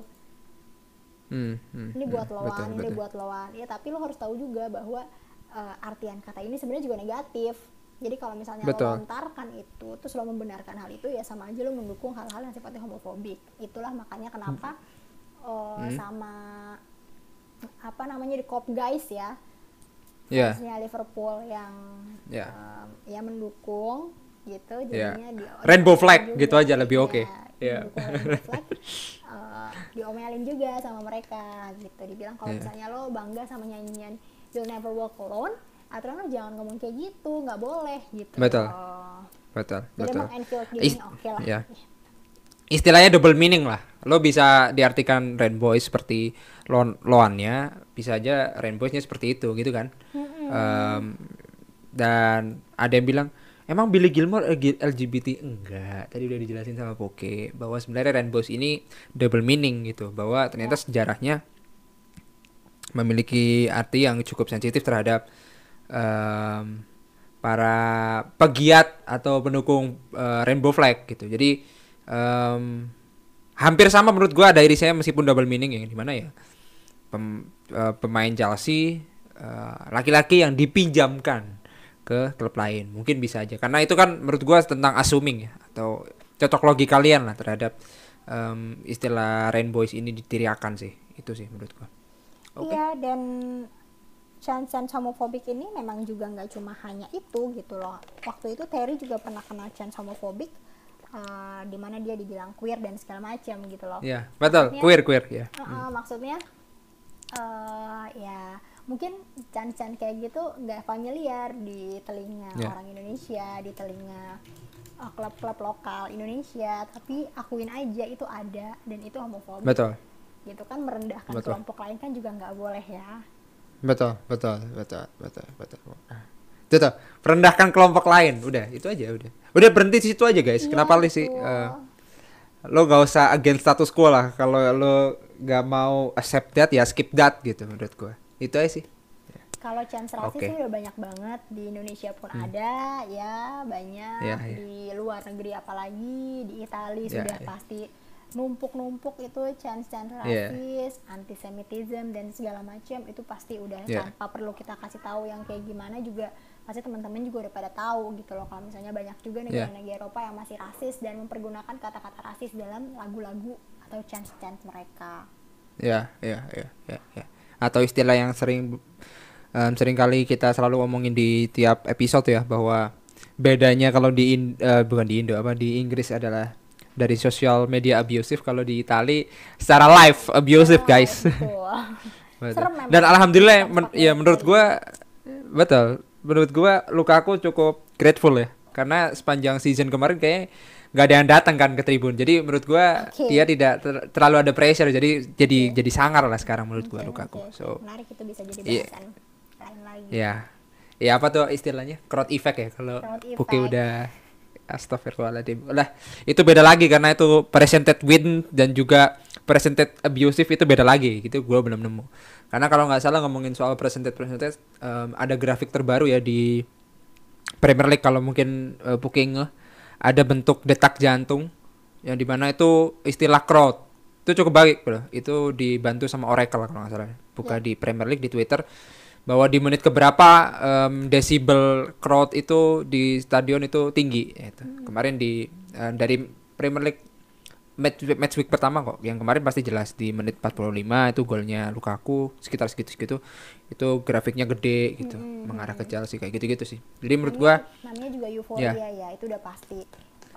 Hmm, hmm, ini buat hmm, lawan betul, ini betul. buat lawan ya tapi lo harus tahu juga bahwa eh, artian kata ini sebenarnya juga negatif jadi kalau misalnya Betul. lo lontarkan itu terus lo membenarkan hal itu ya sama aja lo mendukung hal-hal yang sifatnya homofobik itulah makanya kenapa eh, Hmm. sama apa namanya di cop guys ya Ya, fansnya Liverpool yang Ya. em, ya mendukung gitu Ya. jadinya di Rainbow flag, juga. gitu aja lebih oke. Iya, Ya. mendukung rainbow flag. Eh, diomelin juga sama mereka gitu dibilang kalau Ya. misalnya lo bangga sama nyanyian You'll Never Walk Alone aturan lo jangan ngomong kayak gitu nggak boleh gitu Betul. Oh. betul, jadi betul. emang lah ya. istilahnya double meaning lah. Lo bisa diartikan rainbow seperti loan loannya, bisa aja rainbownya seperti itu gitu kan. Em, dan ada yang bilang emang Billy Gilmore LG- LGBT enggak. Tadi udah dijelasin sama Poke bahwa sebenarnya rainbows ini double meaning gitu, bahwa ternyata sejarahnya memiliki arti yang cukup sensitif terhadap em, para pegiat atau pendukung eh, rainbow flag gitu. Jadi em, hampir sama menurut gua dari saya meskipun double meaning yang di mana ya pem- eh, pemain Chelsea eh, laki-laki yang dipinjamkan ke klub lain mungkin bisa aja karena itu kan menurut gua tentang assuming ya atau cocok logi kalian lah terhadap em, istilah rainbows ini ditiriakan sih itu sih menurut gua. Oke. Iya dan chance-chance homofobik ini memang juga nggak cuma hanya itu gitu loh. Waktu itu Terry juga pernah kena chance homofobik eh, di mana dia dibilang queer dan segala macam gitu loh. Ya betul Maksudnya- queer queer ya. Heeh, maksudnya eh, ya mungkin chance-chance kayak gitu nggak familiar di telinga Ya. orang Indonesia, di telinga eh, klub-klub lokal Indonesia, tapi akuin aja itu ada dan itu homofobik Betul. gitu kan merendahkan Betul. kelompok lain kan juga nggak boleh ya. Betul, betul, betul, betul, betul. Itu tuh, merendahkan kelompok lain. Udah, itu aja udah. Udah berhenti di situ aja, guys. Iya, Kenapa sih betul. eh, lo gak usah against status quo lah. Kalau lo gak mau accept that ya skip that gitu menurut gua. Itu aja sih. Kalau chance rasis. Hmm. sih udah banyak banget di Indonesia pun ada ya banyak Ya, ya. di luar negeri apalagi di Italia Ya, sudah ya. pasti numpuk-numpuk itu chance-chance Ya. rasis, antisemitism dan segala macam itu pasti udah Ya. tanpa perlu kita kasih tahu yang kayak gimana juga pasti teman-teman juga udah pada tahu gitu loh kalau misalnya banyak juga Ya. negara-negara Eropa yang masih rasis dan mempergunakan kata-kata rasis dalam lagu-lagu atau chance-chance mereka. Ya, ya, ya, ya, ya. Atau istilah yang sering em, sering kali kita selalu ngomongin di tiap episode ya bahwa bedanya kalau di In- eh, bukan di Indo apa di Inggris adalah dari sosial media abusive kalau di Itali secara live abusive Oh, guys. betul. (laughs) Betul. Serem memang. Dan alhamdulillah men- ya menurut gua betul. Menurut gua Lukaku cukup grateful ya karena sepanjang season kemarin kayaknya nggak ada yang datang kan ke tribun. Jadi menurut gua Oke. dia tidak ter- terlalu ada pressure jadi jadi jadi sangar lah sekarang menurut gua Oke, Lukaku. oke. So menarik itu bisa jadi Iya. bahasan lain lagi. ya. Ya apa tuh istilahnya? Crowd effect ya kalau effect. udah Astagfirullahaladzim Lah itu beda lagi karena itu presented win dan juga presented abusive itu beda lagi gitu gue belum nemu karena kalau nggak salah ngomongin soal presented presented em, ada grafik terbaru ya di Premier League kalau mungkin uh, Puke ngeh, ada bentuk detak jantung yang di mana itu istilah crowd. Itu cukup baik bro. Itu dibantu sama Oracle kalau nggak salah. Buka di Premier League di Twitter. Bahwa di menit keberapa em, desibel crowd itu di stadion itu tinggi ya itu. kemarin di eh, dari Premier League match, match week pertama kok. Yang kemarin pasti jelas di menit 45 itu golnya Lukaku sekitar segitu-segitu itu grafiknya gede gitu mengarah ke Chelsea kayak gitu-gitu sih jadi menurut gua namanya juga euforia ya itu udah pasti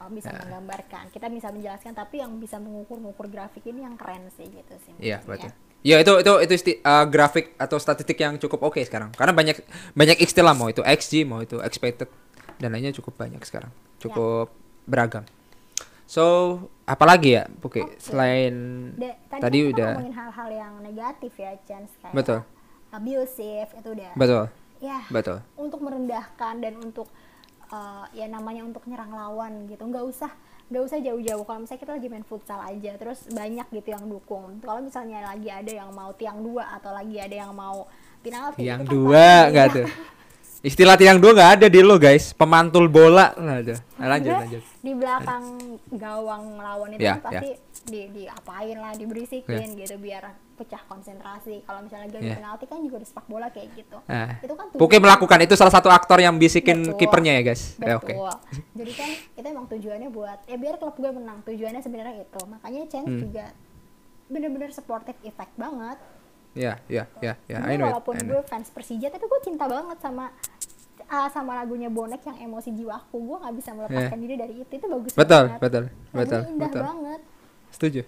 oh, bisa menggambarkan kita bisa menjelaskan tapi yang bisa mengukur-ngukur grafik ini yang keren sih gitu sih Iya betul. Ya itu itu itu uh, grafik atau statistik yang cukup oke sekarang. Karena banyak banyak istilah mau itu XG mau itu expected dan lainnya cukup banyak sekarang. Cukup beragam. So apalagi ya, Oke Oke. selain Da- tadi, tadi udah ngomongin hal-hal yang negatif ya chance kayak Betul. Abusive itu udah. Betul. Ya betul. untuk merendahkan dan untuk uh, ya namanya untuk nyerang lawan gitu. Nggak usah nggak usah jauh-jauh. Kalau misalnya kita lagi main futsal aja terus banyak gitu yang dukung. Kalau misalnya lagi ada yang mau tiang dua atau lagi ada yang mau penalti yang itu kan dua nggak tuh. (laughs) Istilah tiang dua nggak ada di lo guys. Pemantul bola lah ada. Nah, lanjut lanjut. di belakang gawang lawan itu Ya, kan pasti di diapain lah diberisikin gitu biar pecah konsentrasi kalau misalnya lagi Ya. penalti kan juga di sepak bola kayak gitu Nah, itu kan Puke tujuan- melakukan itu salah satu aktor yang bisikin kipernya ya guys. Ya, Betul. Oke. Jadi kan itu emang tujuannya buat ya biar klub gue menang. Tujuannya sebenarnya itu. Makanya Chance Hmm. juga bener-bener supportive effect banget. Ya ya ya ya. Walaupun gue fans Persija tapi gue cinta banget sama ah, sama lagunya bonek yang emosi jiwaku. Gue nggak bisa melepaskan diri dari itu. Itu bagus. Betul, banget. betul, Lagunya betul, indah betul. banget. Setuju.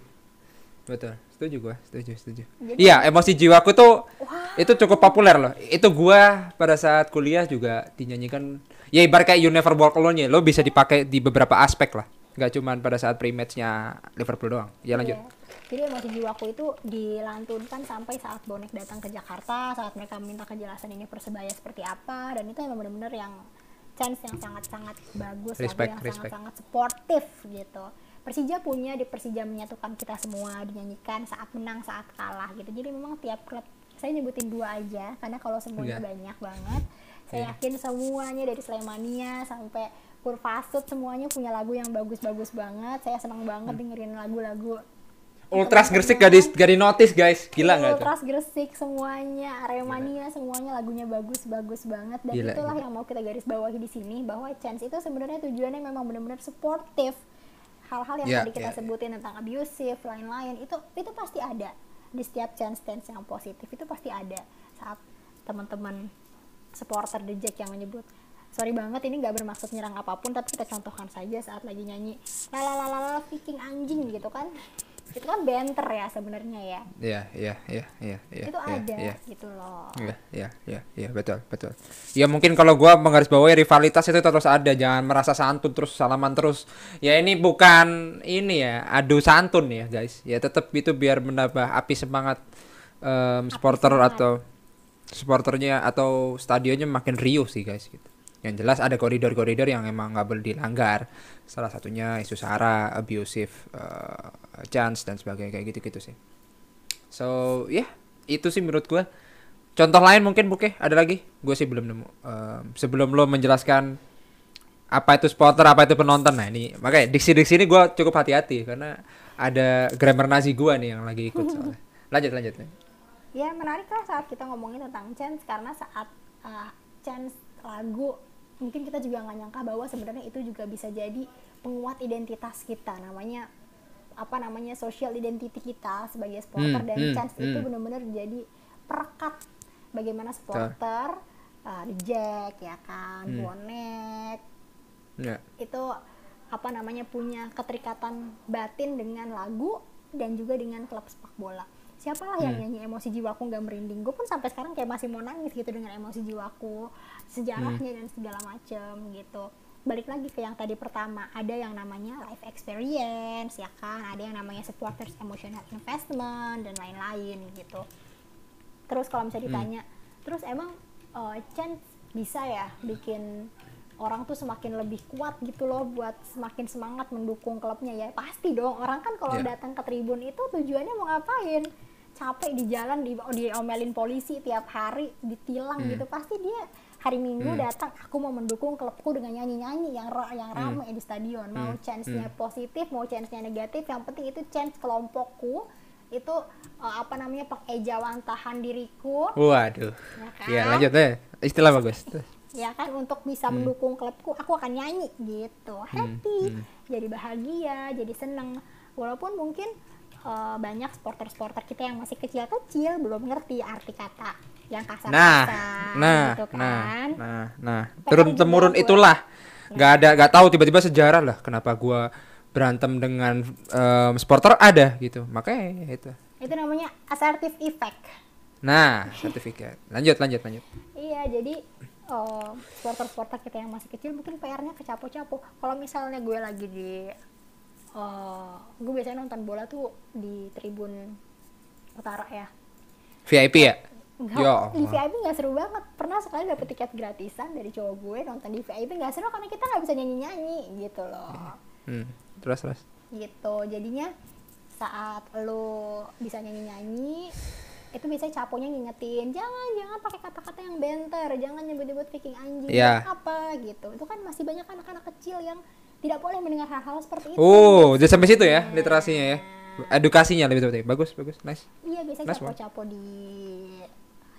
Betul, setuju gua, setuju, setuju. Jadi- Iya, emosi jiwaku tuh Wah. itu cukup populer loh. Itu gua pada saat kuliah juga dinyanyikan. Ya ibarat kayak You Never Walk Alone ya, lo bisa dipakai di beberapa aspek lah. Gak cuman pada saat pre-matchnya Liverpool doang. Ya lanjut. Iya. Jadi emosi jiwaku itu dilantunkan sampai saat bonek datang ke Jakarta, saat mereka minta kejelasan ini persebaya seperti apa, dan itu emang bener-bener yang chance yang sangat-sangat bagus, lagu Respect, yang sangat-sangat sportif gitu. Persija punya di Persija menyatukan kita semua dinyanyikan saat menang, saat kalah gitu. Jadi memang tiap klub saya nyebutin dua aja karena kalau semuanya Iya. banyak banget. Saya Iya. yakin semuanya dari Slemania sampai Kurvasut semuanya punya lagu yang bagus-bagus banget. Saya senang banget Hmm. dengerin lagu-lagu Ultras Gresik gak di, gak di notice guys. Gila nggak tuh? Ultras Gresik semuanya, Aremania semuanya lagunya bagus-bagus banget dan Gila, itulah gila. yang mau kita garis bawahi di sini bahwa Chance itu sebenarnya tujuannya memang benar-benar sportif. Hal-hal yang Ya, tadi kita ya, ya. sebutin tentang abusive, lain-lain itu itu pasti ada di setiap Chance Chance yang positif itu pasti ada saat teman-teman supporter The Jack yang menyebut sorry banget ini nggak bermaksud nyerang apa pun tapi kita contohkan saja saat lagi nyanyi lalalala viking anjing gitu kan itu kan banter ya sebenarnya ya Iya, iya, iya, iya, iya. itu iya, ada iya. gitu loh Iya, iya, iya, iya, betul, betul. Ya mungkin kalau gua menggarisbawahi rivalitas itu terus ada, jangan merasa santun terus salaman terus. Ya ini bukan ini ya, adu santun ya, guys. Ya tetap itu biar menambah api semangat em, supporter semangat. atau supporternya atau stadionnya makin riuh sih, guys gitu. Yang jelas ada koridor-koridor yang emang nggak boleh dilanggar. Salah satunya isu sara, abusive eh, chance dan sebagainya kayak gitu-gitu sih. So, ya, itu sih menurut gua. Contoh lain mungkin Buke, ada lagi? Gue sih belum nemu. Em, sebelum lo menjelaskan apa itu supporter, apa itu penonton. Nah, ini makanya diksi-diksi ini gua cukup hati-hati karena ada grammar Nazi gua nih yang lagi ikut soalnya. (laughs) Lanjut, lanjut. ya menarik lah saat kita ngomongin tentang chance karena saat uh, chance lagu mungkin kita juga nggak nyangka bahwa sebenarnya itu juga bisa jadi penguat identitas kita namanya apa namanya social identity kita sebagai supporter Hmm, dan hmm, chance itu hmm. benar-benar jadi perekat bagaimana supporter uh, Jack ya kan Hmm. bonek Ya. itu apa namanya punya keterikatan batin dengan lagu dan juga dengan klub sepak bola siapalah yang Hmm. nyanyi emosi jiwaku nggak merinding? Gue pun sampai sekarang kayak masih mau nangis gitu dengan emosi jiwaku sejarahnya dan segala macem gitu. Balik lagi ke yang tadi pertama ada yang namanya life experience ya kan? Ada yang namanya supporters emotional investment dan lain-lain gitu. Terus kalau misalnya ditanya terus emang uh, chance bisa ya bikin orang tuh semakin lebih kuat gitu loh buat semakin semangat mendukung klubnya ya? Pasti dong orang kan kalau Iya. datang ke tribun itu tujuannya mau ngapain capek di jalan di diomelin polisi tiap hari ditilang gitu pasti dia hari minggu datang aku mau mendukung klubku dengan nyanyi-nyanyi yang ra- yang rame di stadion. Mau chance-nya positif mau chance-nya negatif yang penting itu chance kelompokku itu uh, apa namanya pengejawan tahan diriku. Waduh. Ya kan? Ya lanjut deh. Istilah bagus. (laughs) ya kan? Untuk bisa mendukung klubku aku akan nyanyi gitu. Happy. Jadi bahagia jadi seneng. Walaupun mungkin eh, banyak sporter-sporter kita yang masih kecil-kecil belum ngerti arti kata yang kasar-kasar Nah, nah, gitu nah, kan nah, nah. PR Turun temurun itulah. Nggak ada, nggak tahu tiba-tiba sejarah lah. Kenapa gua berantem dengan em, supporter ada gitu. Makanya itu. itu namanya assertive effect Nah, sertifikat. Lanjut, lanjut, lanjut. Iya, jadi eh, supporter-supporter kita yang masih kecil mungkin PR-nya kecapo-capo. Kalau misalnya gue lagi di, eh, gue biasanya nonton bola tuh di tribun utara ya. VIP ya? Enggak, Ya di. VIP nggak seru banget. Pernah sekali dapet tiket gratisan dari cowok gue nonton di VIP nggak seru karena kita nggak bisa nyanyi-nyanyi gitu loh. Hmm. Terus, terus. Gitu. Jadinya saat lo bisa nyanyi-nyanyi itu biasanya caponya ngingetin jangan jangan pakai kata-kata yang banter jangan nyebut-nyebut viking anjing jangan apa gitu itu kan masih banyak anak-anak kecil yang tidak boleh mendengar hal-hal seperti itu Oh, udah sampai situ ya literasinya ya. Edukasinya lebih tepatnya. Bagus, bagus. Nice. Iya biasanya Nice capo-capo di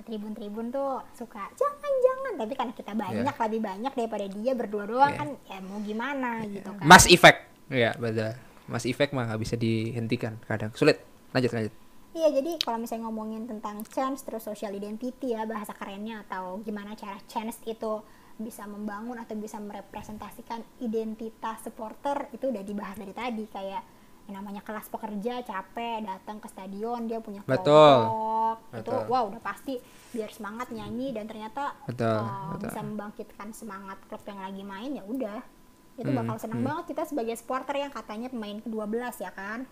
tribun-tribun tuh suka jangan jangan tapi karena kita banyak lebih banyak daripada dia berdua doang Iya. kan ya mau gimana gitu kan Mas effect. Iya, betul. Mas effect mah nggak bisa dihentikan kadang. Sulit. Lanjut, lanjut. iya jadi kalau misalnya ngomongin tentang chance terus social identity ya bahasa kerennya atau gimana cara chance itu bisa membangun atau bisa merepresentasikan identitas supporter itu udah dibahas dari tadi kayak yang namanya kelas pekerja capek datang ke stadion dia punya Betul. kelompok itu Betul. wow udah pasti biar semangat nyanyi dan ternyata Betul, uh, betul. bisa membangkitkan semangat klub yang lagi main ya udah itu Hmm, bakal senang banget kita sebagai supporter yang katanya pemain ke-12 ya kan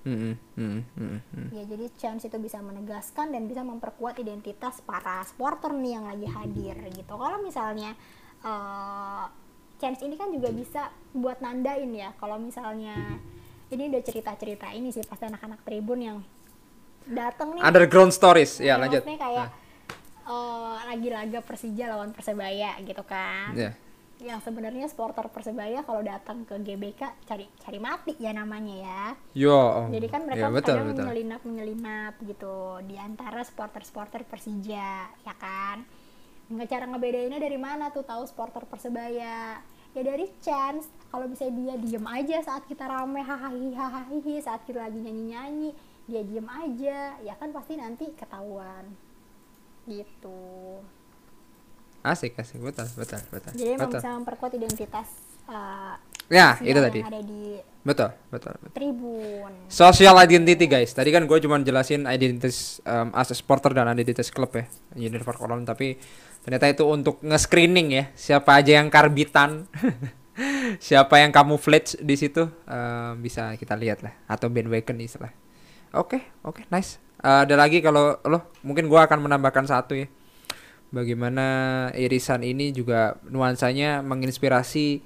Hmm, hmm, hmm, hmm. ya jadi chance itu bisa menegaskan dan bisa memperkuat identitas para supporter nih yang lagi hadir gitu kalau misalnya uh, chance ini kan juga bisa buat nandain ya kalau misalnya ini udah cerita-cerita ini sih pasti anak-anak tribun yang datang nih Underground stories. Ya, lanjut. maksudnya kayak eh, lagi laga Persija lawan Persebaya gitu kan. Ya. Yang sebenarnya supporter Persebaya kalau datang ke GBK cari cari mati ya namanya ya. Yo. Jadi kan mereka ya, betul, kadang betul. menyelinap menyelinap gitu di antara supporter-supporter Persija ya kan. Nggak cara ngebedainnya dari mana tuh tahu supporter Persebaya? Ya dari chance. Kalau bisa dia diem aja saat kita rame hahaha hahaha saat kita lagi nyanyi-nyanyi dia diem aja ya kan pasti nanti ketahuan gitu. Asik, asik. Betul, betul, betul. Jadi emang betul. bisa memperkuat identitas uh, Ya, itu tadi. ada di Betul, betul, betul. tribun. Social identity guys. Tadi kan gue cuma jelasin identitas um, as a supporter dan identitas klub ya, Univer Colon. Tapi ternyata itu untuk nge-screening ya. Siapa aja yang karbitan, (laughs) siapa yang camouflage di situ um, bisa kita lihat lah. Atau bandwagon istilah. Oke, oke, nice. Uh, ada lagi kalau lo mungkin gue akan menambahkan satu ya. Bagaimana irisan ini juga nuansanya menginspirasi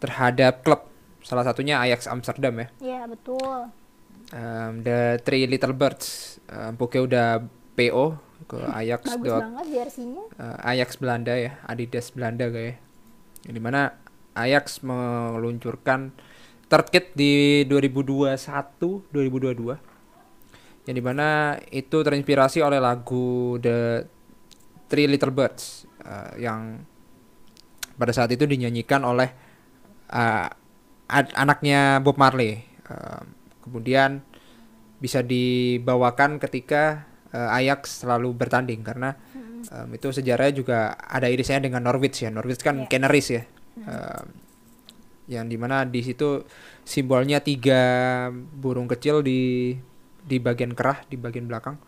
terhadap klub. Salah satunya Ajax Amsterdam ya. Iya betul. Um, the Three Little Birds. Um, Poke udah PO ke Ajax Bagus dot banget jersinya. uh, Ajax Belanda ya, Adidas Belanda kayak. Di mana Ajax meluncurkan third kit di 2021 2022 yang di mana itu terinspirasi oleh lagu The Three Little Birds uh, yang pada saat itu dinyanyikan oleh uh, ad- anaknya Bob Marley. Um, kemudian bisa dibawakan ketika uh, Ajax selalu bertanding karena um, itu sejarahnya juga ada irisannya dengan Norwich ya. Norwich kan Iya. Canaries ya. Um, yang di mana di situ simbolnya tiga burung kecil di di bagian kerah di bagian belakang.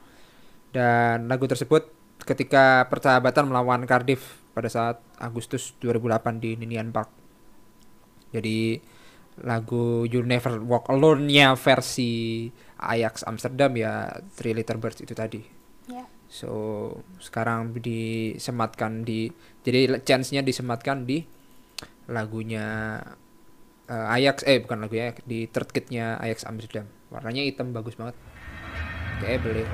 Dan lagu tersebut ketika persahabatan melawan Cardiff pada saat Agustus 2008 di Ninian Park jadi lagu You Never Walk Alone-nya versi Ajax Amsterdam ya Three Little Birds itu tadi Ya. So sekarang disematkan di jadi chance-nya disematkan di lagunya eh, Ajax eh bukan lagunya di third kit-nya Ajax Amsterdam. Warnanya hitam bagus banget. Kayak beli.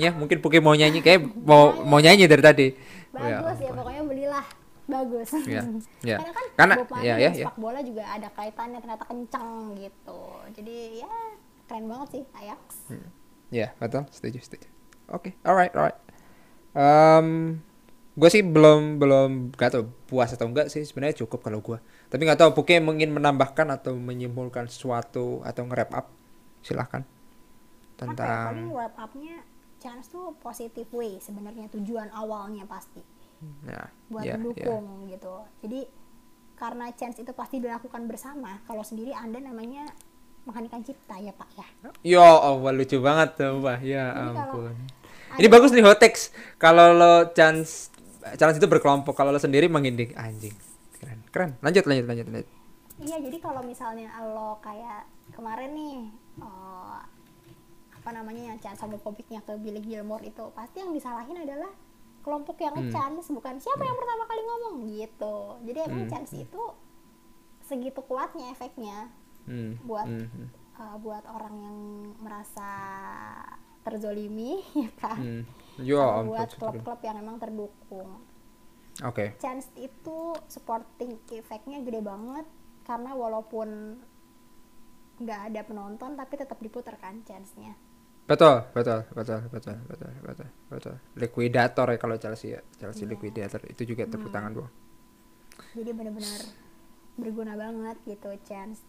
Lagunya mungkin Puki mau nyanyi kayak mau mau nyanyi dari tadi. bagus ya pokoknya belilah bagus Iya, (laughs) iya. karena kan Karena- dan iya, iya. sepak bola juga ada kaitannya ternyata kencang gitu jadi ya keren banget sih Ajax Ya, betul, setuju, setuju. Oke, alright, alright. Um, gue sih belum belum gak tau puas atau enggak sih sebenarnya cukup kalau gue. Tapi nggak tahu Puke ingin menambahkan atau menyimpulkan sesuatu atau nge-wrap up, silahkan apa ya, tentang wrap upnya chance tuh positive way sebenarnya tujuan awalnya pasti ya, buat ya, ya. mendukung gitu jadi karena chance itu pasti dilakukan bersama kalau sendiri anda namanya menghadirkan cipta ya pak ya Ya Allah lucu banget tuh, Mbak. Ya Jadi ampun. Ini bagus nih hotex. Kalau lo chance chance itu berkelompok, kalau lo sendiri mengindik anjing. Keren. Keren. Lanjut lanjut lanjut lanjut. Iya, jadi kalau misalnya lo kayak kemarin nih, oh, apa namanya yang chance homofobiknya ke Billy Gilmore itu, pasti yang disalahin adalah kelompok yang nge-chance, bukan siapa yang pertama kali ngomong gitu. Jadi emang Hmm, chance itu segitu kuatnya efeknya Hmm. buat hmm, hmm. uh, buat orang yang merasa terzolimi, (laughs) ya kan? Hmm. Ya Sama ampun. buat klub-klub yang emang terdukung. Oke. chance itu supporting effect-nya gede banget karena walaupun nggak ada penonton tapi tetap diputar kan chance-nya Betul, betul, betul, betul, betul, betul, betul. Liquidator ya kalau Chelsea ya. Chelsea Iya. liquidator itu juga tepuk Hmm. tangan doang. jadi benar-benar berguna banget gitu chance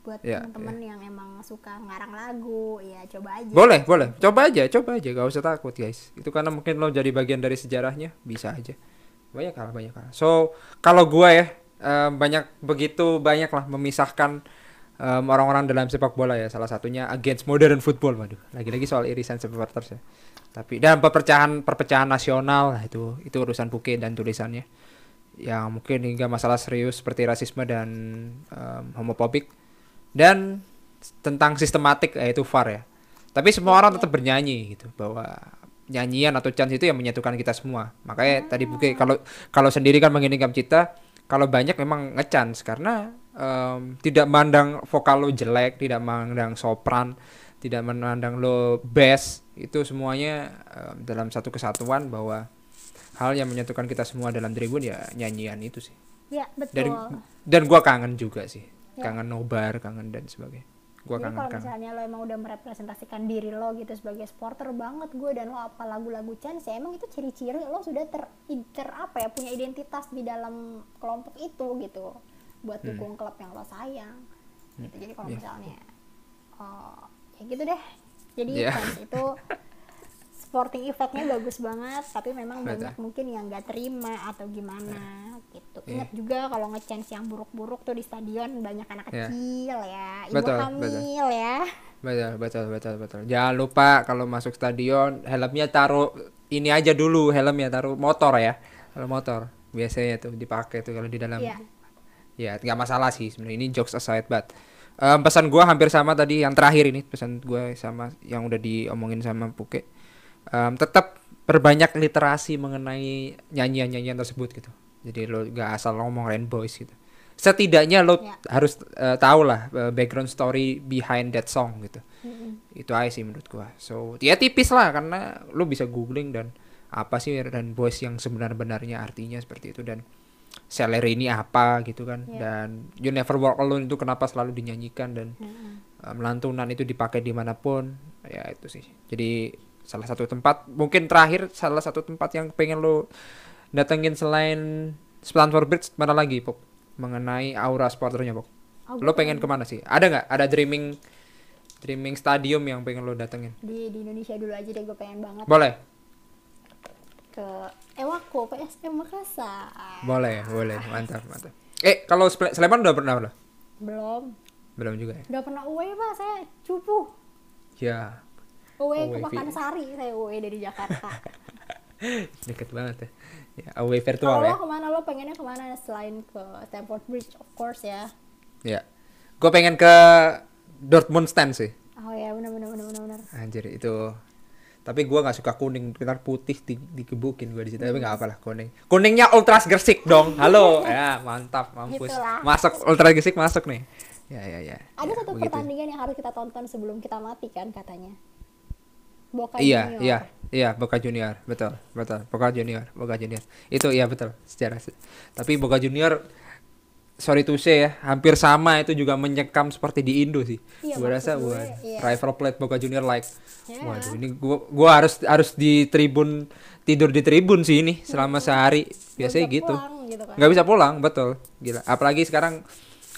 buat Iya, teman-teman yang emang suka ngarang lagu ya coba aja Boleh, boleh. Coba aja, coba aja. Gak usah takut guys. Itu karena mungkin lo jadi bagian dari sejarahnya, bisa aja. Banyak hal, banyak hal. So, kalau gua ya, em, banyak begitu banyak lah memisahkan em, orang-orang dalam sepak bola ya. Salah satunya against modern football, waduh. Lagi-lagi soal irisan supporters ya. Tapi dan perpecahan perpecahan nasional lah itu itu urusan Puke dan tulisannya. Yang mungkin hingga masalah serius seperti rasisme dan em, homofobik dan tentang sistematik yaitu VAR ya. Tapi semua orang tetap bernyanyi gitu bahwa nyanyian atau chance itu yang menyatukan kita semua. Makanya tadi Buke kalau kalau sendiri kan menginginkan cita, kalau banyak memang ngechance karena em, tidak mandang vokal lo jelek, tidak mandang sopran, tidak memandang lo bass, itu semuanya em, dalam satu kesatuan bahwa hal yang menyatukan kita semua dalam tribun ya nyanyian itu sih. ya betul Dan dan gua kangen juga sih. Ya. Kangen nobar, kangen dan sebagainya. Gua jadi kangen kalau kangen. misalnya lo emang udah merepresentasikan diri lo gitu sebagai supporter banget gue dan lo apa lagu-lagu chance ya emang itu ciri-ciri lo sudah ter, ter apa ya punya identitas di dalam kelompok itu gitu buat Hmm. dukung klub yang lo sayang gitu jadi kalau Iya. misalnya oh ya gitu deh jadi Iya. chance (laughs) itu sporting effectnya bagus banget tapi memang Betul. banyak mungkin yang nggak terima atau gimana gitu Iya. ingat juga kalau nge-chance yang buruk-buruk tuh di stadion banyak anak Iya. kecil ya ibu Betul, hamil ya Betul, betul, betul, betul. Jangan lupa kalau masuk stadion helmnya taruh ini aja dulu helmnya taruh motor ya. Kalau motor biasanya tuh dipakai tuh kalau di dalam. Iya. Ya, nggak masalah sih sebenarnya ini jokes aside but em, pesan gua hampir sama tadi yang terakhir ini pesan gua sama yang udah diomongin sama Puke. Em, tetap perbanyak literasi mengenai nyanyian-nyanyian tersebut gitu. Jadi lo gak asal ngomong Rainbow Boys gitu. Setidaknya lo Ya. harus eh, tahu lah eh, background story behind that song gitu Mm-mm. itu aja sih menurut gua so ya tipis lah karena lu bisa googling dan apa sih dan boys yang sebenar-benarnya artinya seperti itu dan salary ini apa gitu kan. Iya. dan you never walk alone itu kenapa selalu dinyanyikan dan Mm-mm. um, lantunan itu dipakai di mana pun. Ya itu sih. Jadi salah satu tempat mungkin terakhir salah satu tempat yang pengen lo datengin selain Stanford Bridge mana lagi Pop? Mengenai aura supporternya Pop. Oh, lo pengen ke mana sih? Ada nggak? Ada dreaming dreaming stadium yang pengen lo datengin? Di di Indonesia dulu aja deh gue pengen banget. Boleh ke Ewako PSM Makassar. Boleh boleh. Mantap mantap. Eh kalau Sleman udah pernah belum? Belum. Belum juga ya? Udah pernah away pak. Saya cupu. Ya. Away ke Pakansari saya away dari Jakarta. (laughs) Deket banget ya, ya away kalau virtual lo ya? ke mana? Lo pengennya ke mana selain ke Stamford Bridge? Of course ya. Ya. Gue pengen ke Dortmund stand sih. Oh ya. Benar benar benar benar. Anjir itu tapi gua nggak suka kuning kita putih di, dikebukin gue di situ. Tapi nggak apa lah kuning. Kuningnya ultras gersik dong. Halo. Ya mantap mampus. Gitulah. masuk ultras gersik masuk nih. Ya ya ya. Ada Ya, satu begitu. pertandingan yang harus kita tonton sebelum kita mati kan katanya. Boca iya Junior. iya. Iya Boca Junior. Betul betul. Boca Junior Boca Junior. Itu iya betul. Secara tapi Boca Junior sorry to say ya hampir sama itu juga menyekam seperti di Indo sih. Iya, gue rasa gue, gua iya. River Plate Boca Junior like. Ya. waduh ini gua gua harus harus di tribun tidur di tribun sih ini selama sehari. Nggak biasanya gitu. pulang gitu kan. nggak bisa pulang betul. Gila. Apalagi sekarang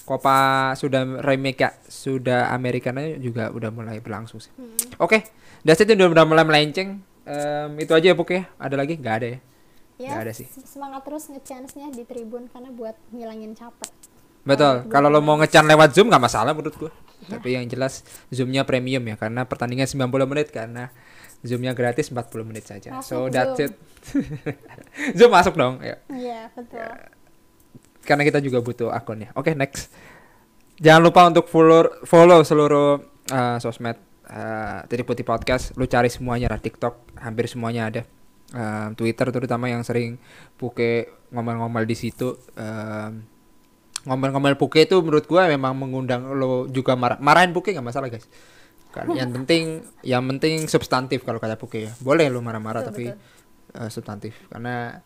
Copa sudah remake ya sudah Amerikanya juga udah mulai berlangsung sih. Hmm. oke that's it udah udah mulai melenceng. Em, itu aja ya pokoknya ada lagi? Nggak ada ya ya ada sih. se- semangat terus nge-chance-nya di tribun karena buat ngilangin capek betul kalau lo mau ngecan lewat zoom nggak masalah menurut gua tapi yang jelas zoomnya premium ya karena pertandingan 90 menit karena zoomnya gratis 40 menit saja so Masuk that's Zoom. it (laughs) zoom masuk dong ya iya betul karena kita juga butuh akunnya. Oke, next. Jangan lupa untuk follow follow seluruh uh, sosmed uh, Titik Putih Podcast. Lu cari semuanya lah TikTok, hampir semuanya ada. Um, Twitter terutama yang sering Puke ngomel-ngomel di situ. Um, ngomel-ngomel Puke itu menurut gua memang mengundang lo juga marah. Marahin Puke nggak masalah, guys. Kan yang penting yang penting substantif kalau kata Puke ya. Boleh lu marah-marah tapi betul. uh, substantif karena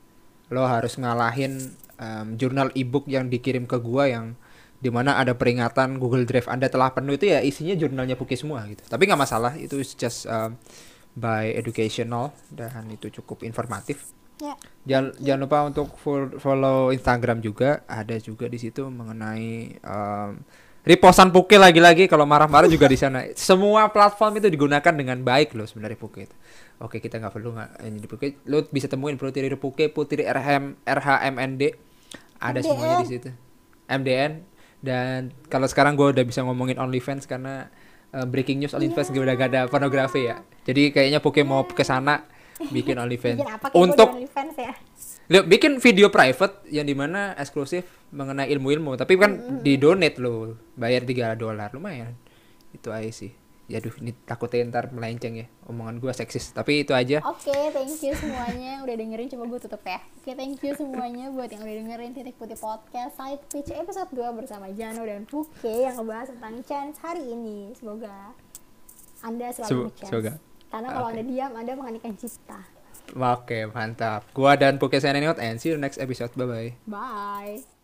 lo harus ngalahin um, jurnal ebook yang dikirim ke gua yang di mana ada peringatan Google Drive Anda telah penuh itu ya isinya jurnalnya Puki semua gitu tapi nggak masalah itu just um, by educational dan itu cukup informatif. Ya. Jangan jangan lupa untuk fol- follow Instagram juga. Ada juga di situ mengenai um, repostan Puke lagi-lagi. Kalau marah-marah juga di sana. (laughs) Semua platform itu digunakan dengan baik loh sebenarnya Puke itu oke kita nggak perlu nggak ini di Puke lo bisa temuin Putri Puke Putri RHM RHMND ada MDN. semuanya di situ. MDN dan kalau sekarang gue udah bisa ngomongin OnlyFans karena uh, breaking news OnlyFans udah gak ada pornografi ya. Jadi kayaknya Puke mau ke sana bikin OnlyFans. Bikin apa untuk OnlyFans ya? Lihat, bikin video private yang di mana eksklusif mengenai ilmu-ilmu. Tapi kan di donate lo bayar 3 dolar lumayan. Itu aja sih ya aduh ini takutnya ntar melenceng ya omongan gua seksis tapi itu aja Oke, thank you semuanya yang udah dengerin. Coba gue tutup ya. Oke, thank you semuanya buat yang udah dengerin Titik Putih Podcast Side Pitch episode 2 bersama Jano dan Puke yang ngebahas tentang chance hari ini. Semoga Anda selalu nge-chance. semoga. Karena kalau Oke. Anda diam, Anda menghanikan cipta. oke mantap gua dan Poke signing out and see you next episode bye bye Bye.